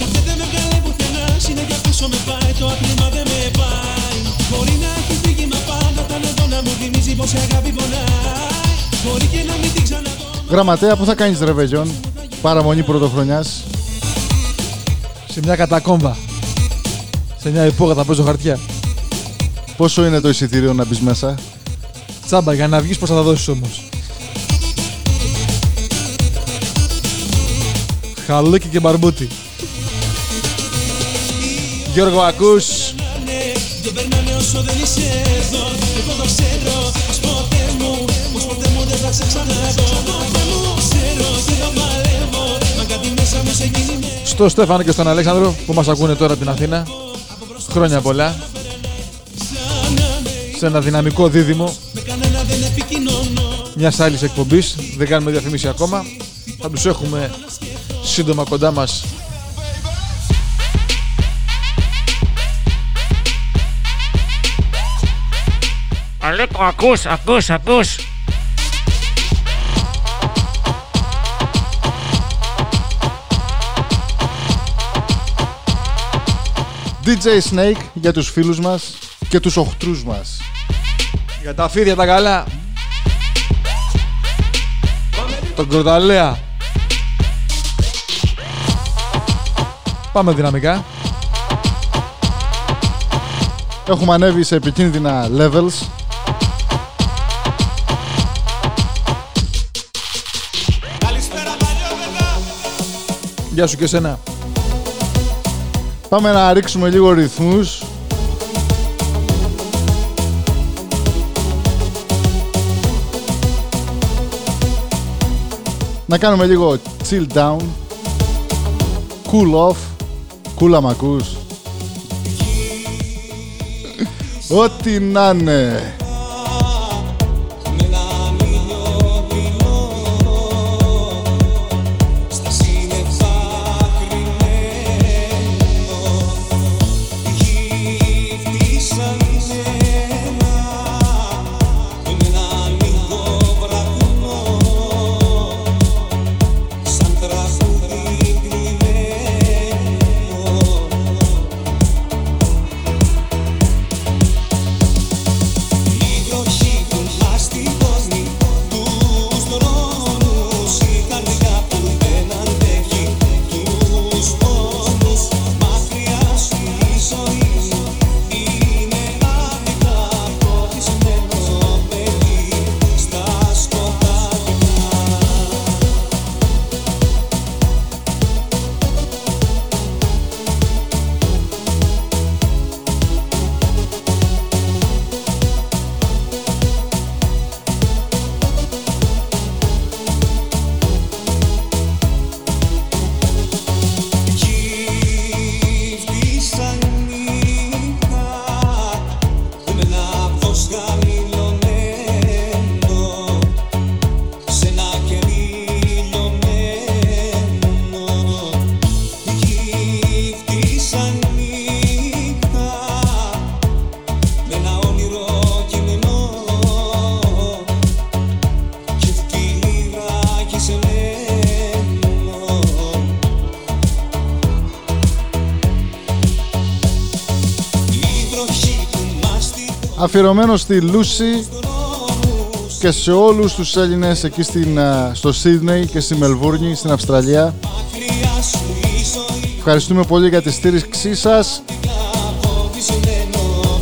Ποτέ δεν με βγάλε πουθενά Συνέχεια πίσω με πάει Το άθλημα δεν με πάει Μπορεί να έχει φύγει μα πάντα Ήταν εδώ να μου θυμίζει πως η αγάπη πονάει Μπορεί και να μην την ξαναδώ Γραμματέα, πού θα κάνεις ρεβελιόν, παραμονή πρωτοχρονιάς. Σε μια κατακόμβα. Σε μια υπόγα θα παίζω χαρτιά. Πόσο είναι το εισιτήριο να μπεις μέσα; Τσάμπα, για να βγεις πώς θα τα δώσεις όμως. Χαλούκι και μπαρμπούτι. Γιώργο, ακούς. Δεν περνάνε όσο δεν είσαι εδώ Εγώ το ξέρω πως ποτέ μου Πως ποτέ μου δεν θα σε ξαναδώ Ποτέ μου ξέρω και θα παλεύω Μα κάτι μέσα μου σε γίνει με Στο Στέφανο και στον Αλέξανδρο που μας ακούνε τώρα από την Αθήνα. Χρόνια πολλά. Σε ένα δυναμικό δίδυμο Με κανένα δεν επικοινωνώ μιας άλλης εκπομπής. Δεν κάνουμε διαφήμιση ακόμα. Θα τους έχουμε σύντομα κοντά μας. Αλέκο, ακούς, ακούς, ακούς. DJ Snake για τους φίλους μας και τους οχτρούς μας. Για τα φίδια τα καλά. Τον Κροταλέα. Πάμε δυναμικά. Έχουμε ανέβει σε επικίνδυνα levels. Γεια σου και σένα. Πάμε να ρίξουμε λίγο ρυθμούς. Να κάνουμε λίγο chill down. Cool off. Κούλα μ' ακούς. Ό,τι να είναι. Αφιερωμένο στη Λούση και σε όλους τους Έλληνες εκεί στην, α, στο Σίδνεϊ και στη Μελβούρνη στην Αυστραλία. μακριά σου η ζωή Ευχαριστούμε πολύ για τη στήριξή σας φωτισμένο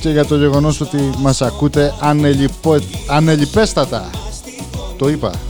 και για το γεγονός ότι μας ακούτε ανελιπο... ανελιπέστατα. Το είπα.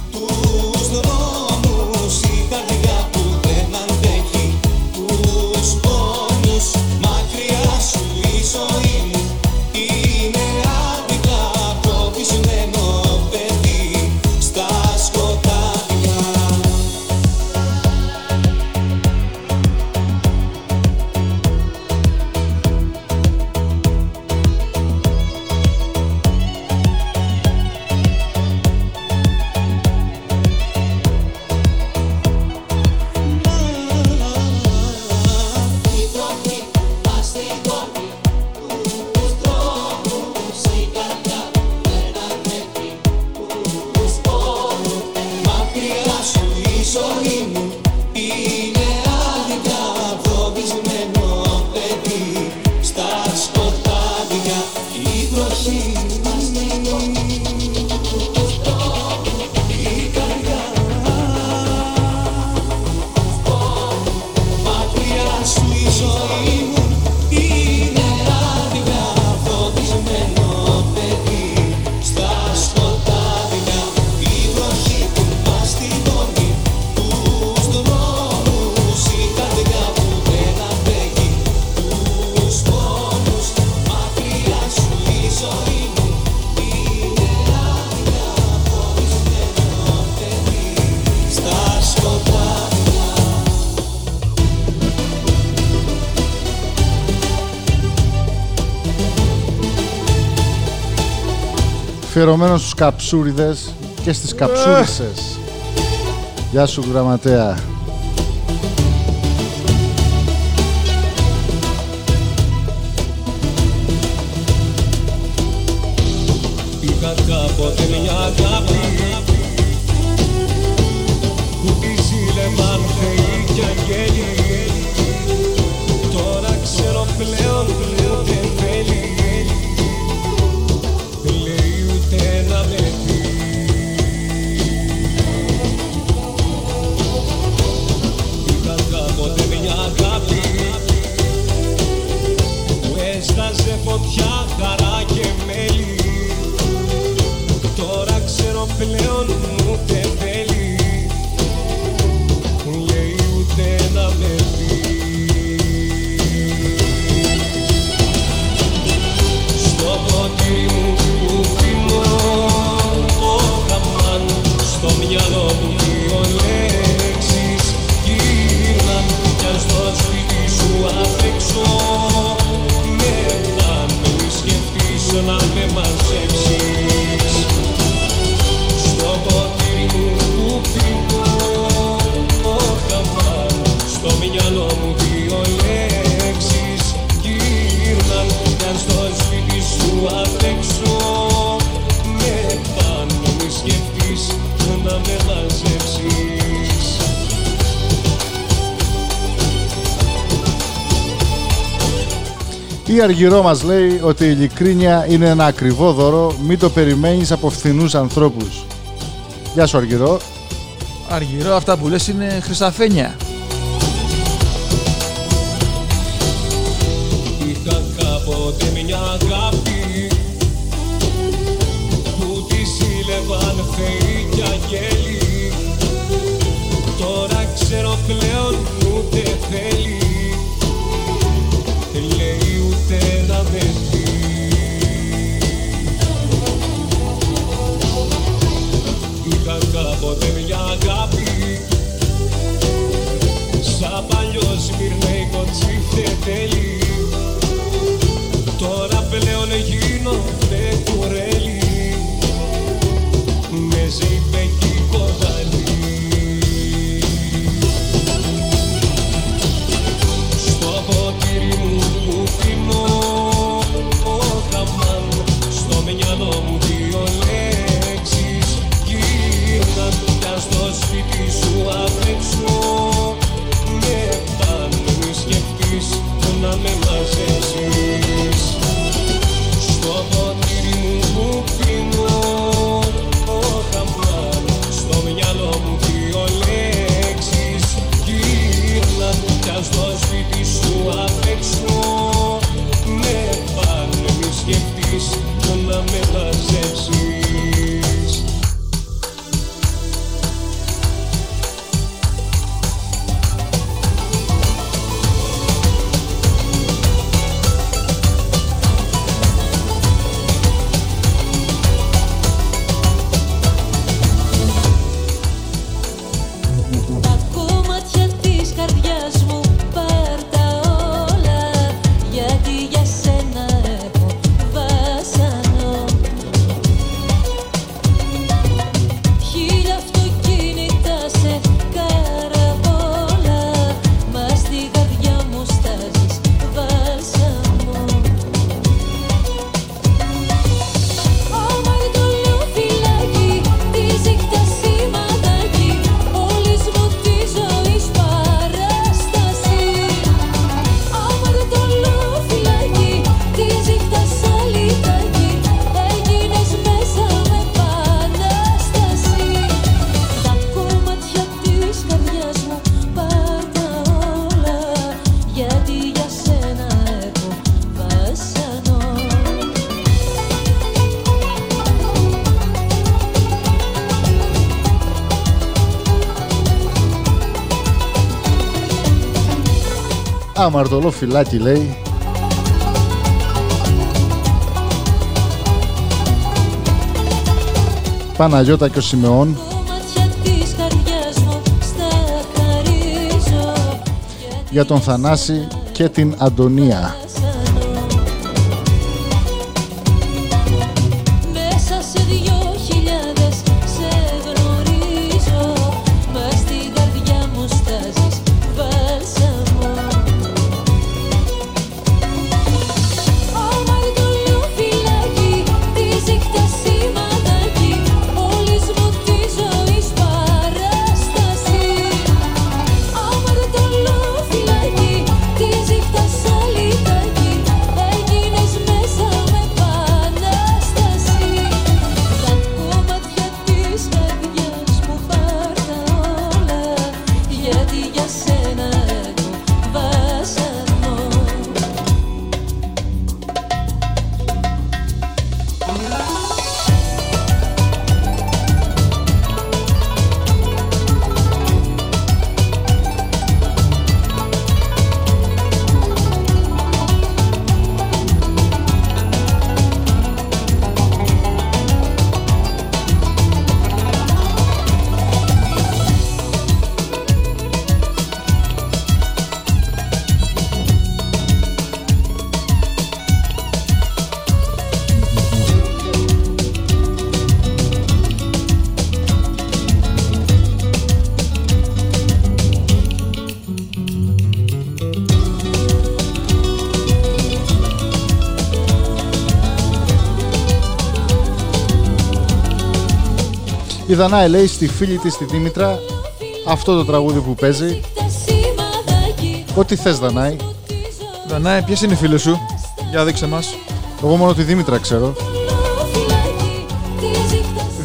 αφιερωμένος στους καψούριδες και στις καψούρισες. Ε. Γεια σου γραμματέα. Αργυρό μας λέει ότι η ειλικρίνεια είναι ένα ακριβό δώρο, μην το περιμένεις από φθηνούς ανθρώπους. Γεια σου Αργυρό. Αργυρό, αυτά που λες είναι χρυσαφένια. me rushing. το φυλάκι λέει. Παναγιώτα και ο Σιμεών. Για τον Θανάση και την Αντωνία. Η Δανάη λέει στη φίλη της τη Δήμητρα αυτό το τραγούδι που παίζει. Ό,τι θες Δανάη. Δανάη, ποιες είναι οι φίλες σου; Για δείξε μας. Εγώ μόνο τη Δήμητρα ξέρω.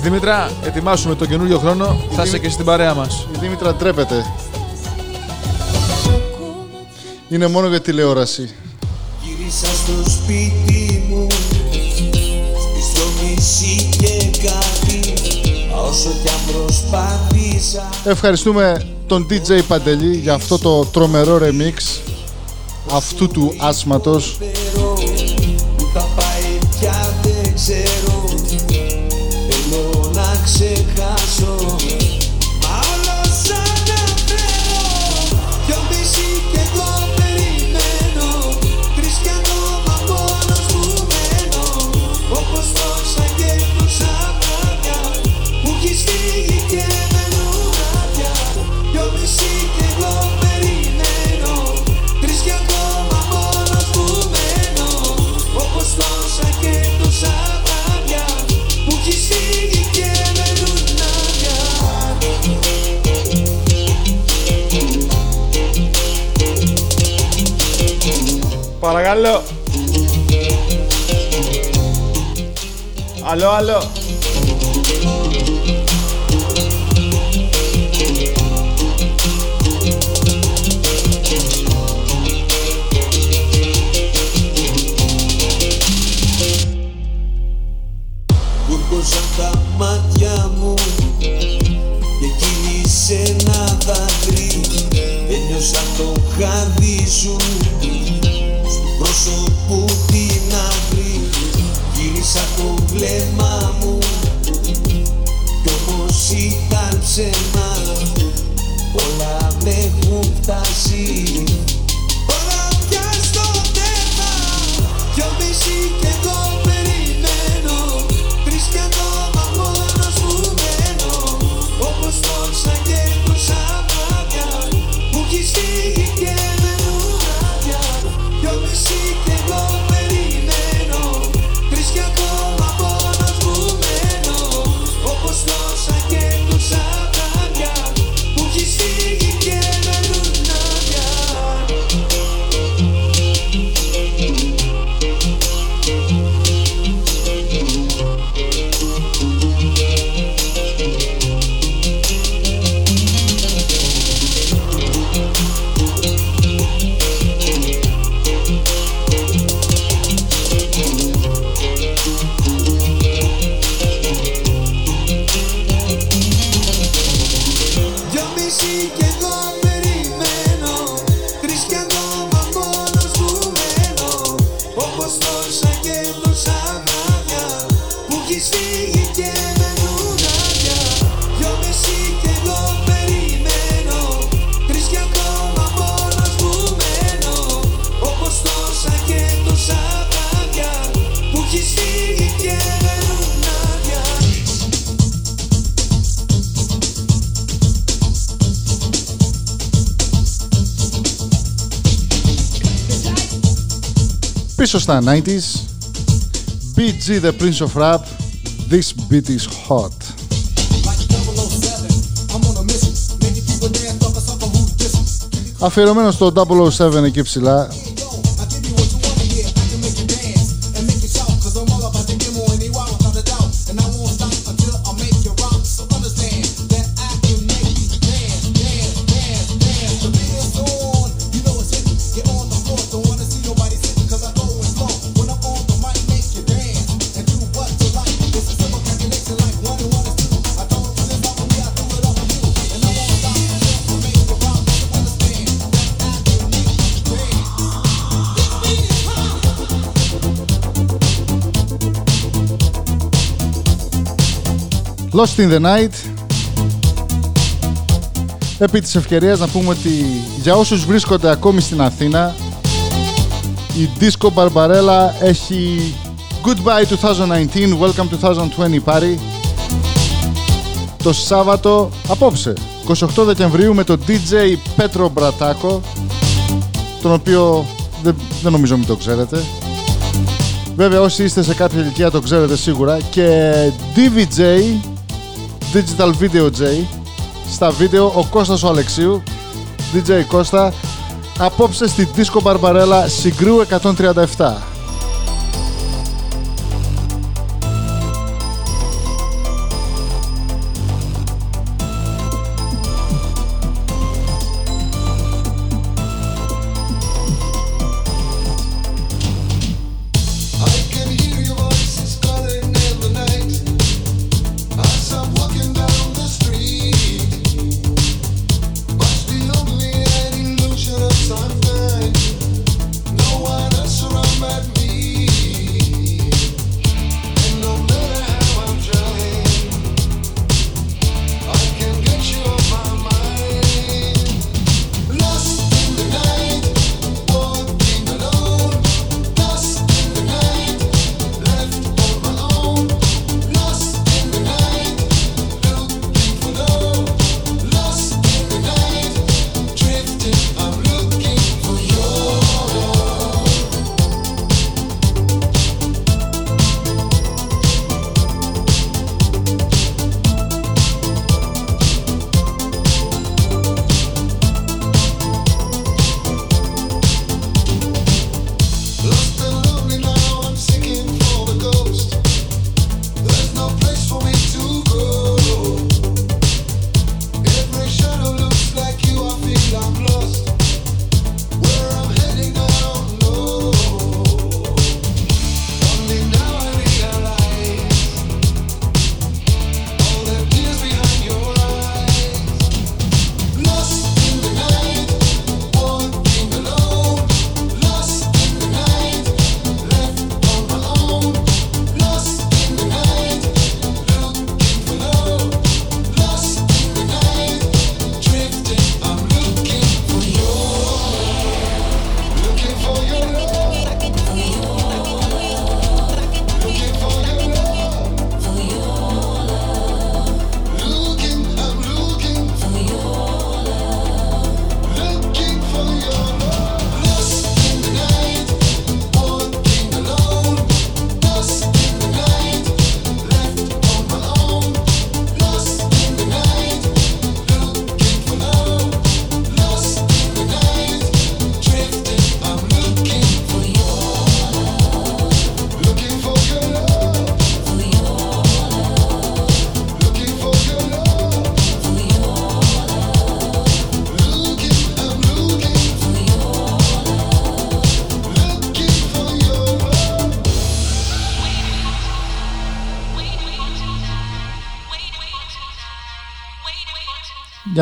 Δήμητρα, ετοιμάσουμε τον καινούριο χρόνο. Θα είσαι και στην παρέα μας. Η Δήμητρα ντρέπεται. Είναι μόνο για τηλεόραση. Γύρισα στο σπίτι μου Στις Όσο κι αν προσπάθησα Ευχαριστούμε τον DJ Παντελή για αυτό το τρομερό remix αυτού του άσματος. Παρακαλώ. Αλλό, αλλό. Στα 90s BG The Prince of Rap This beat is hot Αφιερωμένο στο 007 εκεί ψηλά Lost in the Night. Επί της ευκαιρίας να πούμε ότι για όσους βρίσκονται ακόμη στην Αθήνα η Disco Barbarella έχει Goodbye 2019, Welcome 2020 party το Σάββατο απόψε 28 Δεκεμβρίου με τον DJ Πέτρο Μπρατάκο τον οποίο δεν, δεν νομίζω μην το ξέρετε. Βέβαια όσοι είστε σε κάποια ηλικία το ξέρετε σίγουρα. Και DVJ Digital Video J. Στα βίντεο ο Κώστας ο Αλεξίου, DJ Κώστα, απόψε στη Disco Barbarella Συγκρού 137.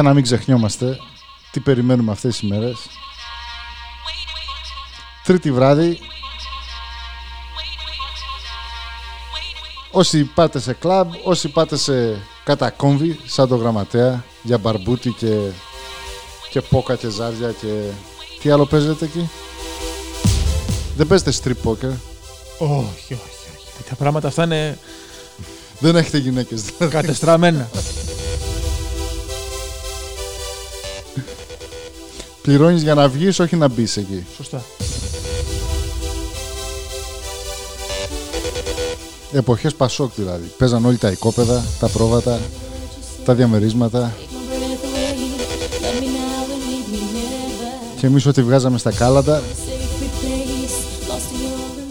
Να μην ξεχνιόμαστε τι περιμένουμε αυτές τις μέρες. Τρίτη βράδυ. Όσοι πάτε σε κλαμπ, όσοι πάτε σε κατακόμβι, σαν το γραμματέα, για μπαρμπούτι και, και πόκα και ζάρια και... Τι άλλο παίζετε εκεί; Δεν παίζετε strip poker. Όχι, όχι, όχι. Τέτοια πράγματα αυτά είναι Δεν έχετε γυναίκες. δηλαδή. κατεστραμμένα. Πληρώνεις για να βγεις, όχι να μπεις εκεί. Σωστά. Εποχές Πασόκ δηλαδή. Παίζαν όλοι τα οικόπεδα, τα πρόβατα, τα διαμερίσματα. Και εμείς ό,τι βγάζαμε στα κάλαντα,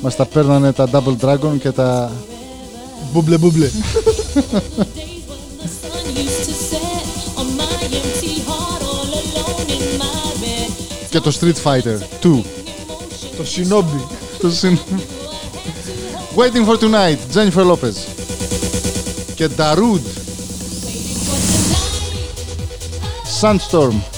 μας τα παίρνανε τα Double Dragon και τα... Μπούμπλε μπούμπλε. *laughs* *laughs* το Street Fighter 2. Το Shinobi. Το συν... Waiting for Tonight, Jennifer Lopez. Και Darude. Sandstorm.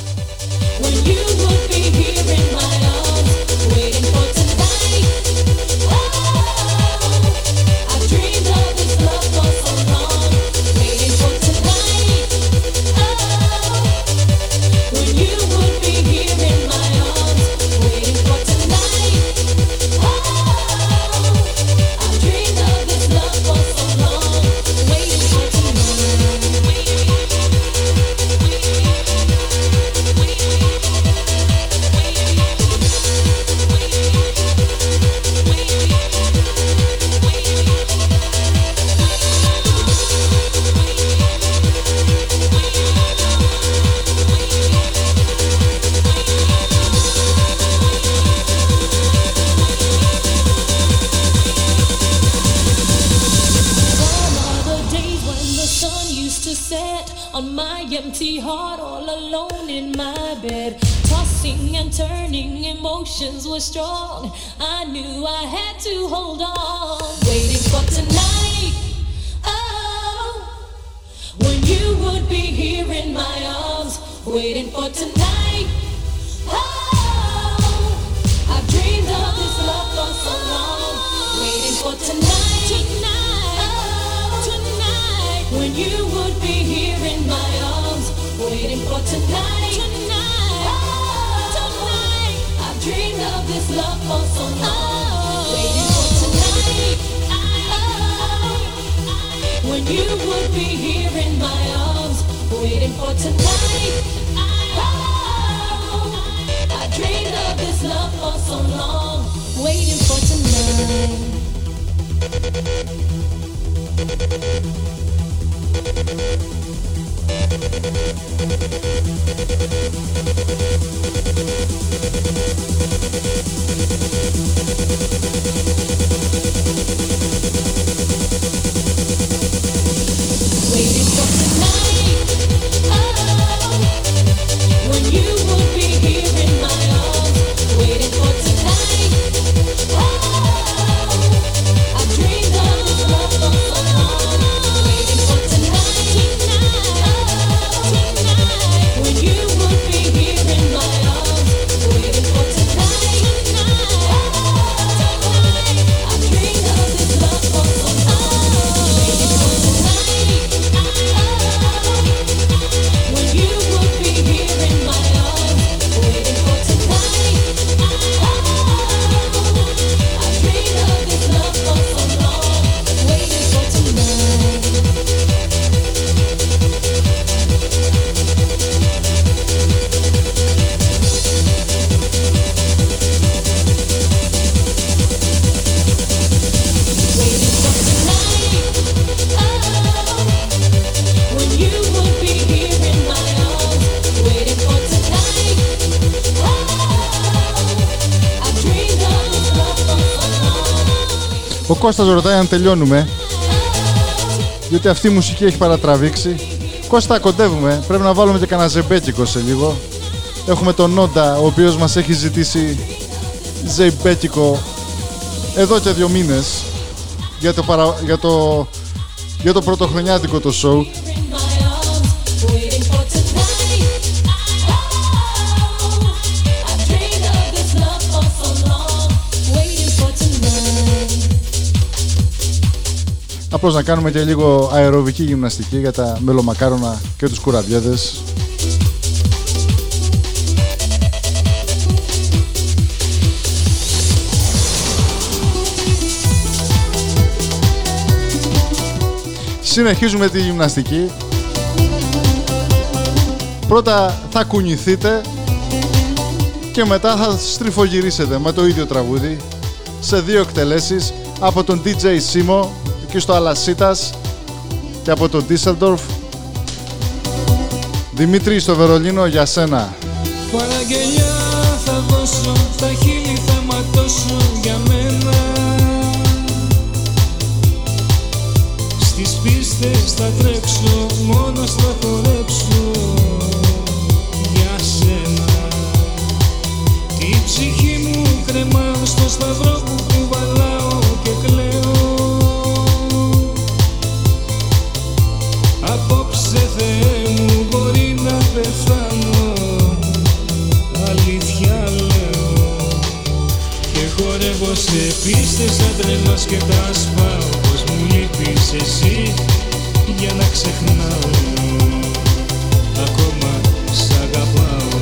Κώστας ρωτάει αν τελειώνουμε. Διότι αυτή η μουσική έχει παρατραβήξει. Κώστα, κοντεύουμε. Πρέπει να βάλουμε και κανένα ζεμπέκικο σε λίγο. Έχουμε τον Νόντα, ο οποίος μας έχει ζητήσει ζεμπέκικο εδώ και δύο μήνες για το, παρα... για το... για το πρωτοχρονιάτικο το show. Απλώς να κάνουμε και λίγο αεροβική γυμναστική για τα μελομακάρονα και τους κουραμπιέδες. Συνεχίζουμε τη γυμναστική. Πρώτα θα κουνηθείτε και μετά θα στριφογυρίσετε με το ίδιο τραγούδι σε δύο εκτελέσεις από τον DJ Simo εκεί στο Αλασίτας και από τον Düsseldorf. Δημήτρη στο Βερολίνο για σένα. Παραγγελιά θα δώσω, στα χείλη θα ματώσω για μένα Στις πίστες θα τρέξω, μόνος θα χορέψω για σένα Τη ψυχή μου κρεμάω στο σταυρό που κουβαλάω μου μπορεί να πεθάνω Αλήθεια λέω. Και χορεύω σε πίστες σαν τρελός και τα σπάω. Πως μου λείπεις εσύ για να ξεχνάω. Ακόμα σ' αγαπάω.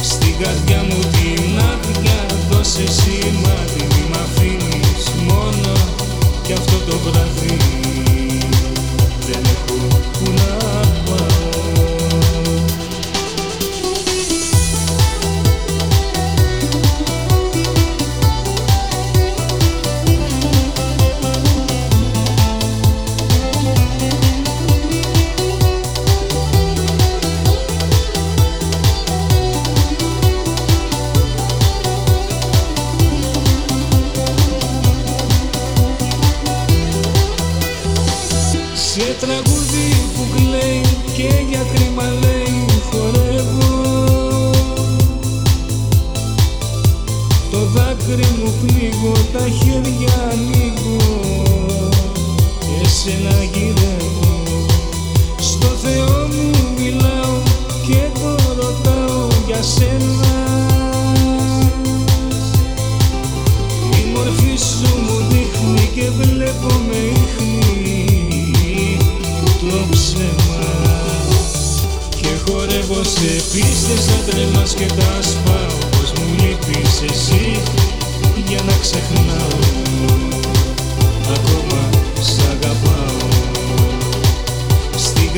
Στην καρδιά μου την άδεια δώσε σημάδι Μη μ' αφήνεις μόνο κι αυτό το βράδυ. Δεν έχω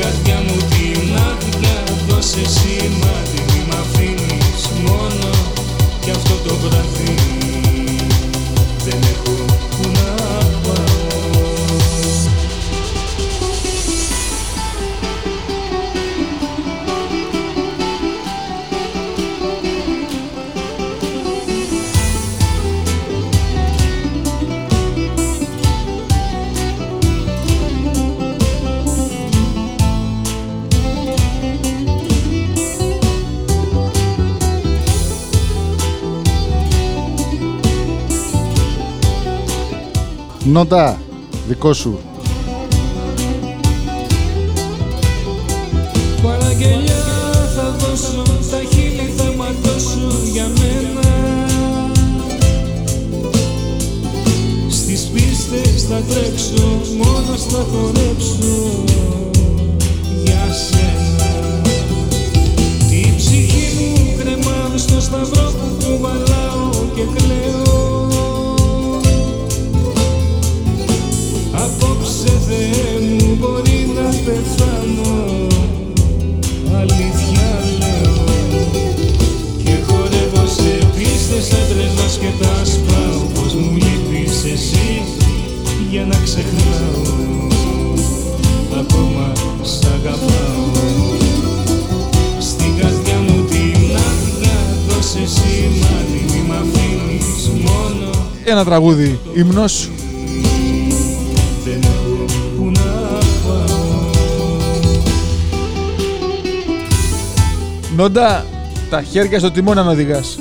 Στην Νόντα, δικό σου. Τραγούδι ύμνος. Δεν έχω που να πάω Νόντα, τα χέρια στο τιμόνι αν οδηγάς.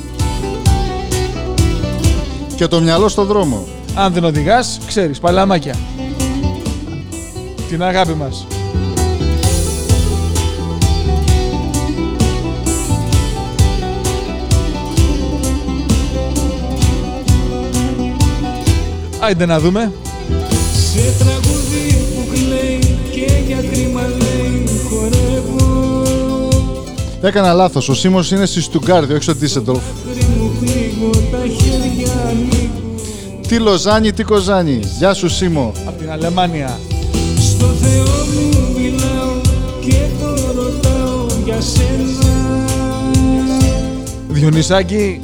Και το μυαλό στο δρόμο. Αν δεν οδηγάς, ξέρεις, παλαμάκια. Την αγάπη μας. Άιντε να δούμε. Σε τραγούδι που κλαίει και για κρίμα λέει χορεύω Έκανα λάθος. Ο Σίμος είναι στη Στουγκάρδη, όχι στο Τίσεντροφ. Δάκρυ μου πλήγω, τα χέρια ανοίγω Τι Λοζάνι, τι Κοζάνι. Γεια σου Σίμο. Από την Αλεμάνια. Στο Θεό μου μιλάω και το ρωτάω για σένα Διονυσάκη,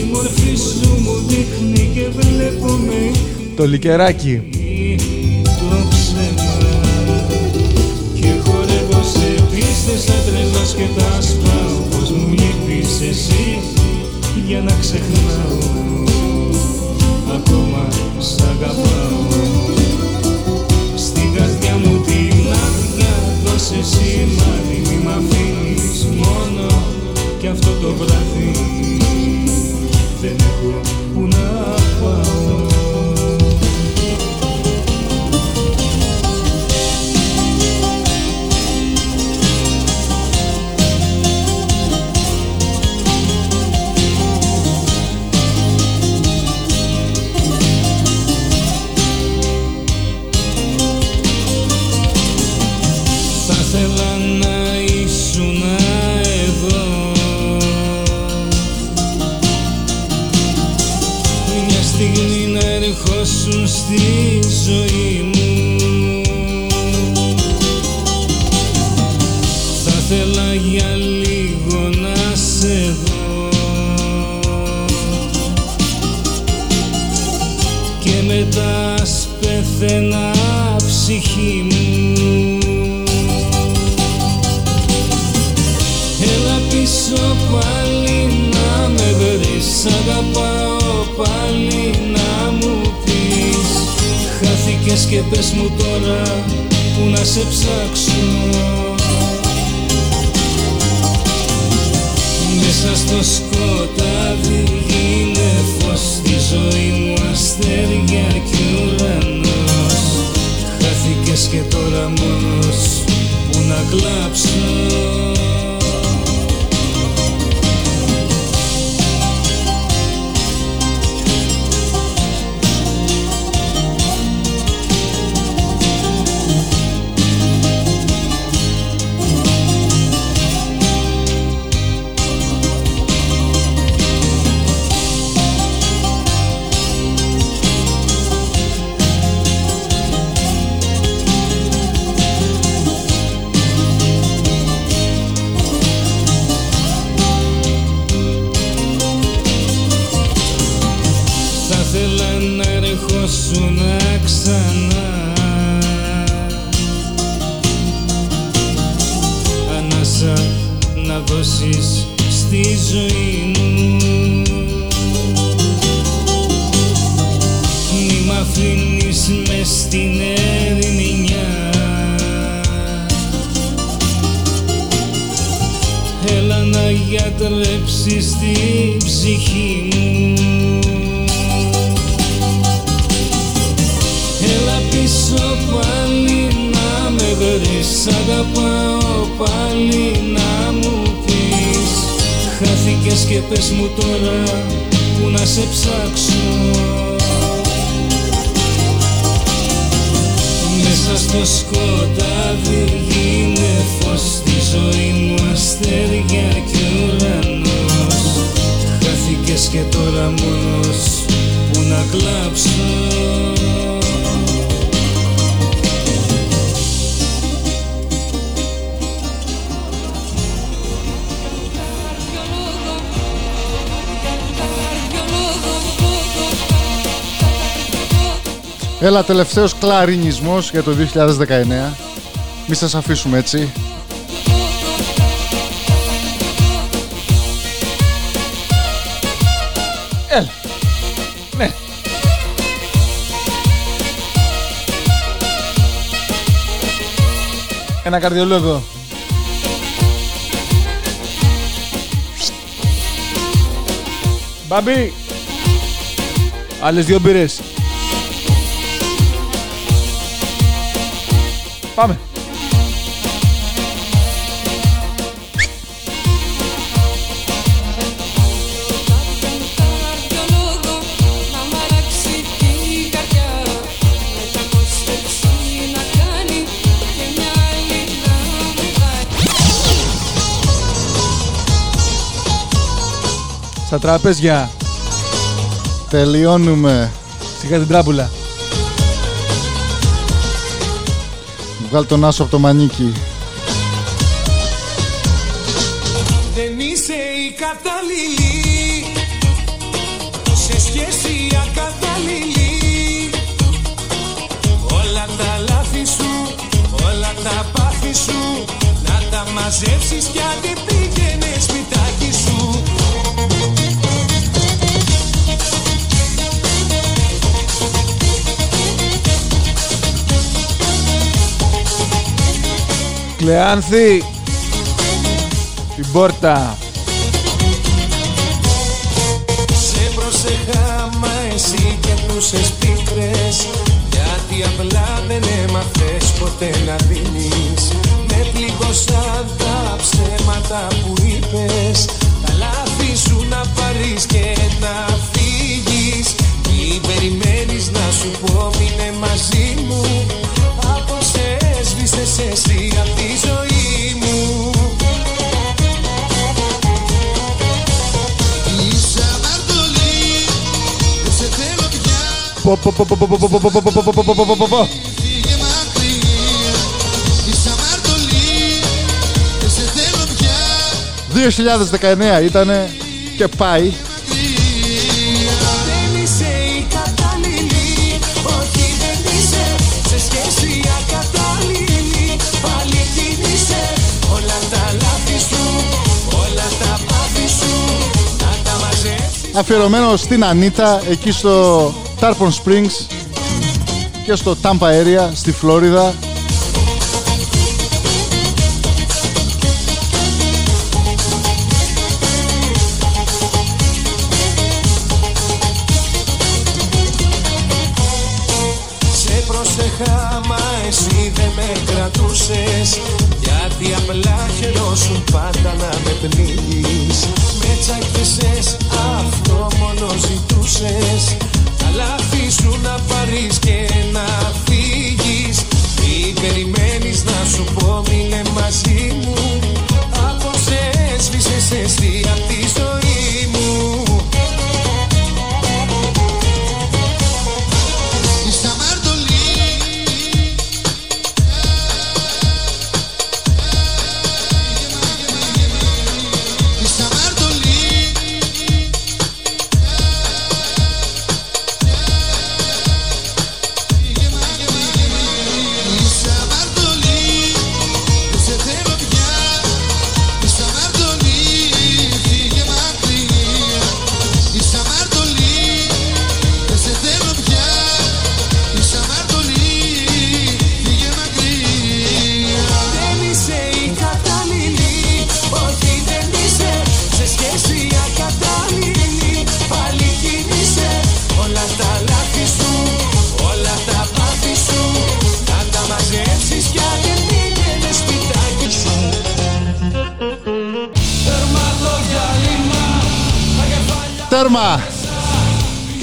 Η μορφή σου μου δείχνει και βλέπω με το λικεράκι. το ψέμα. Και χορεύω σε πίστες σαν τρελός και τα σπάω Πως μου λείπεις εσύ για να ξεχνάω. Ακόμα σ' αγαπάω. Στην καρδιά μου την άδεια δώσε σημάδι Μη μ' αφήνεις μόνο. Κι αυτό το βράδυ Έλα, τελευταίος κλαρινισμός για το 2019. Μη σας αφήσουμε έτσι. Έλα. Ναι. Ένα καρδιολόγο. Μπαμπί. Άλλες δύο μπύρες. Πάρει Στα τραπέζια. Τελειώνουμε. Σιγά την τράπουλα. Βγάλ τον άσο από το μανίκι. Δεν είσαι η κατάλληλη Σε σχέση ακατάλληλη Όλα τα λάθη σου, όλα τα πάθη σου Να τα μαζέψεις κι άντε Κλεάνθη. Την πόρτα. Σε προσεχάμα εσύ και νούσες πίκρες Γιατί απλά δεν έμαθες ποτέ να δίνεις. Με πληγώσαν τα ψέματα που είπες. Τα λάθη σου να πάρεις και να φύγεις. Τι περιμένεις να σου πω μείνε μαζί εσύ από τη ζωή μου πια 2019 ήτανε και πάει Αφιερωμένο στην Ανίτα εκεί στο Tarpon Springs και στο Tampa area στη Φλόριδα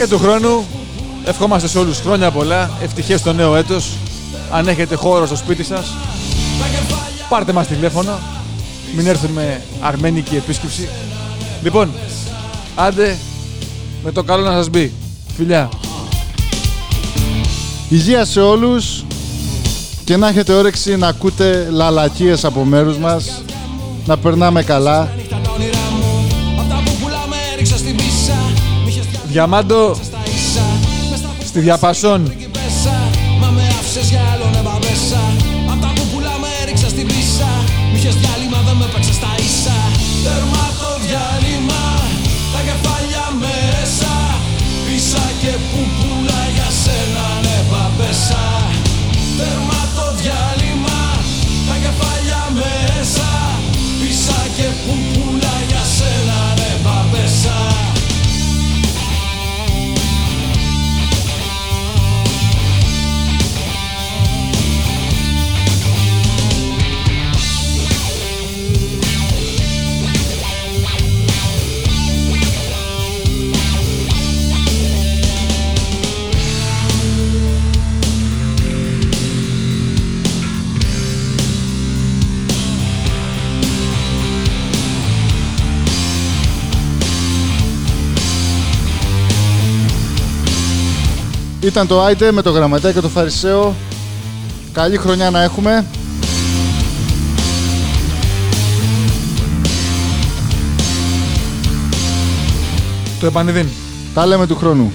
και του χρόνου. Ευχόμαστε σε όλους χρόνια πολλά, ευτυχές στο νέο έτος. Αν έχετε χώρο στο σπίτι σας, πάρτε μας τηλέφωνο. Μην έρθουμε αρμένικη επίσκεψη. Λοιπόν, άντε με το καλό να σας μπει. Φιλιά. Υγεία σε όλους και να έχετε όρεξη να ακούτε λαλακίες από μέρους μας, να περνάμε καλά Διαμάντο στη διαπασόν. Ήταν το Άιντε με το Γραμματέα και το Φαρισαίο. Καλή χρονιά να έχουμε. Το επανειδήν. Τα λέμε του χρόνου.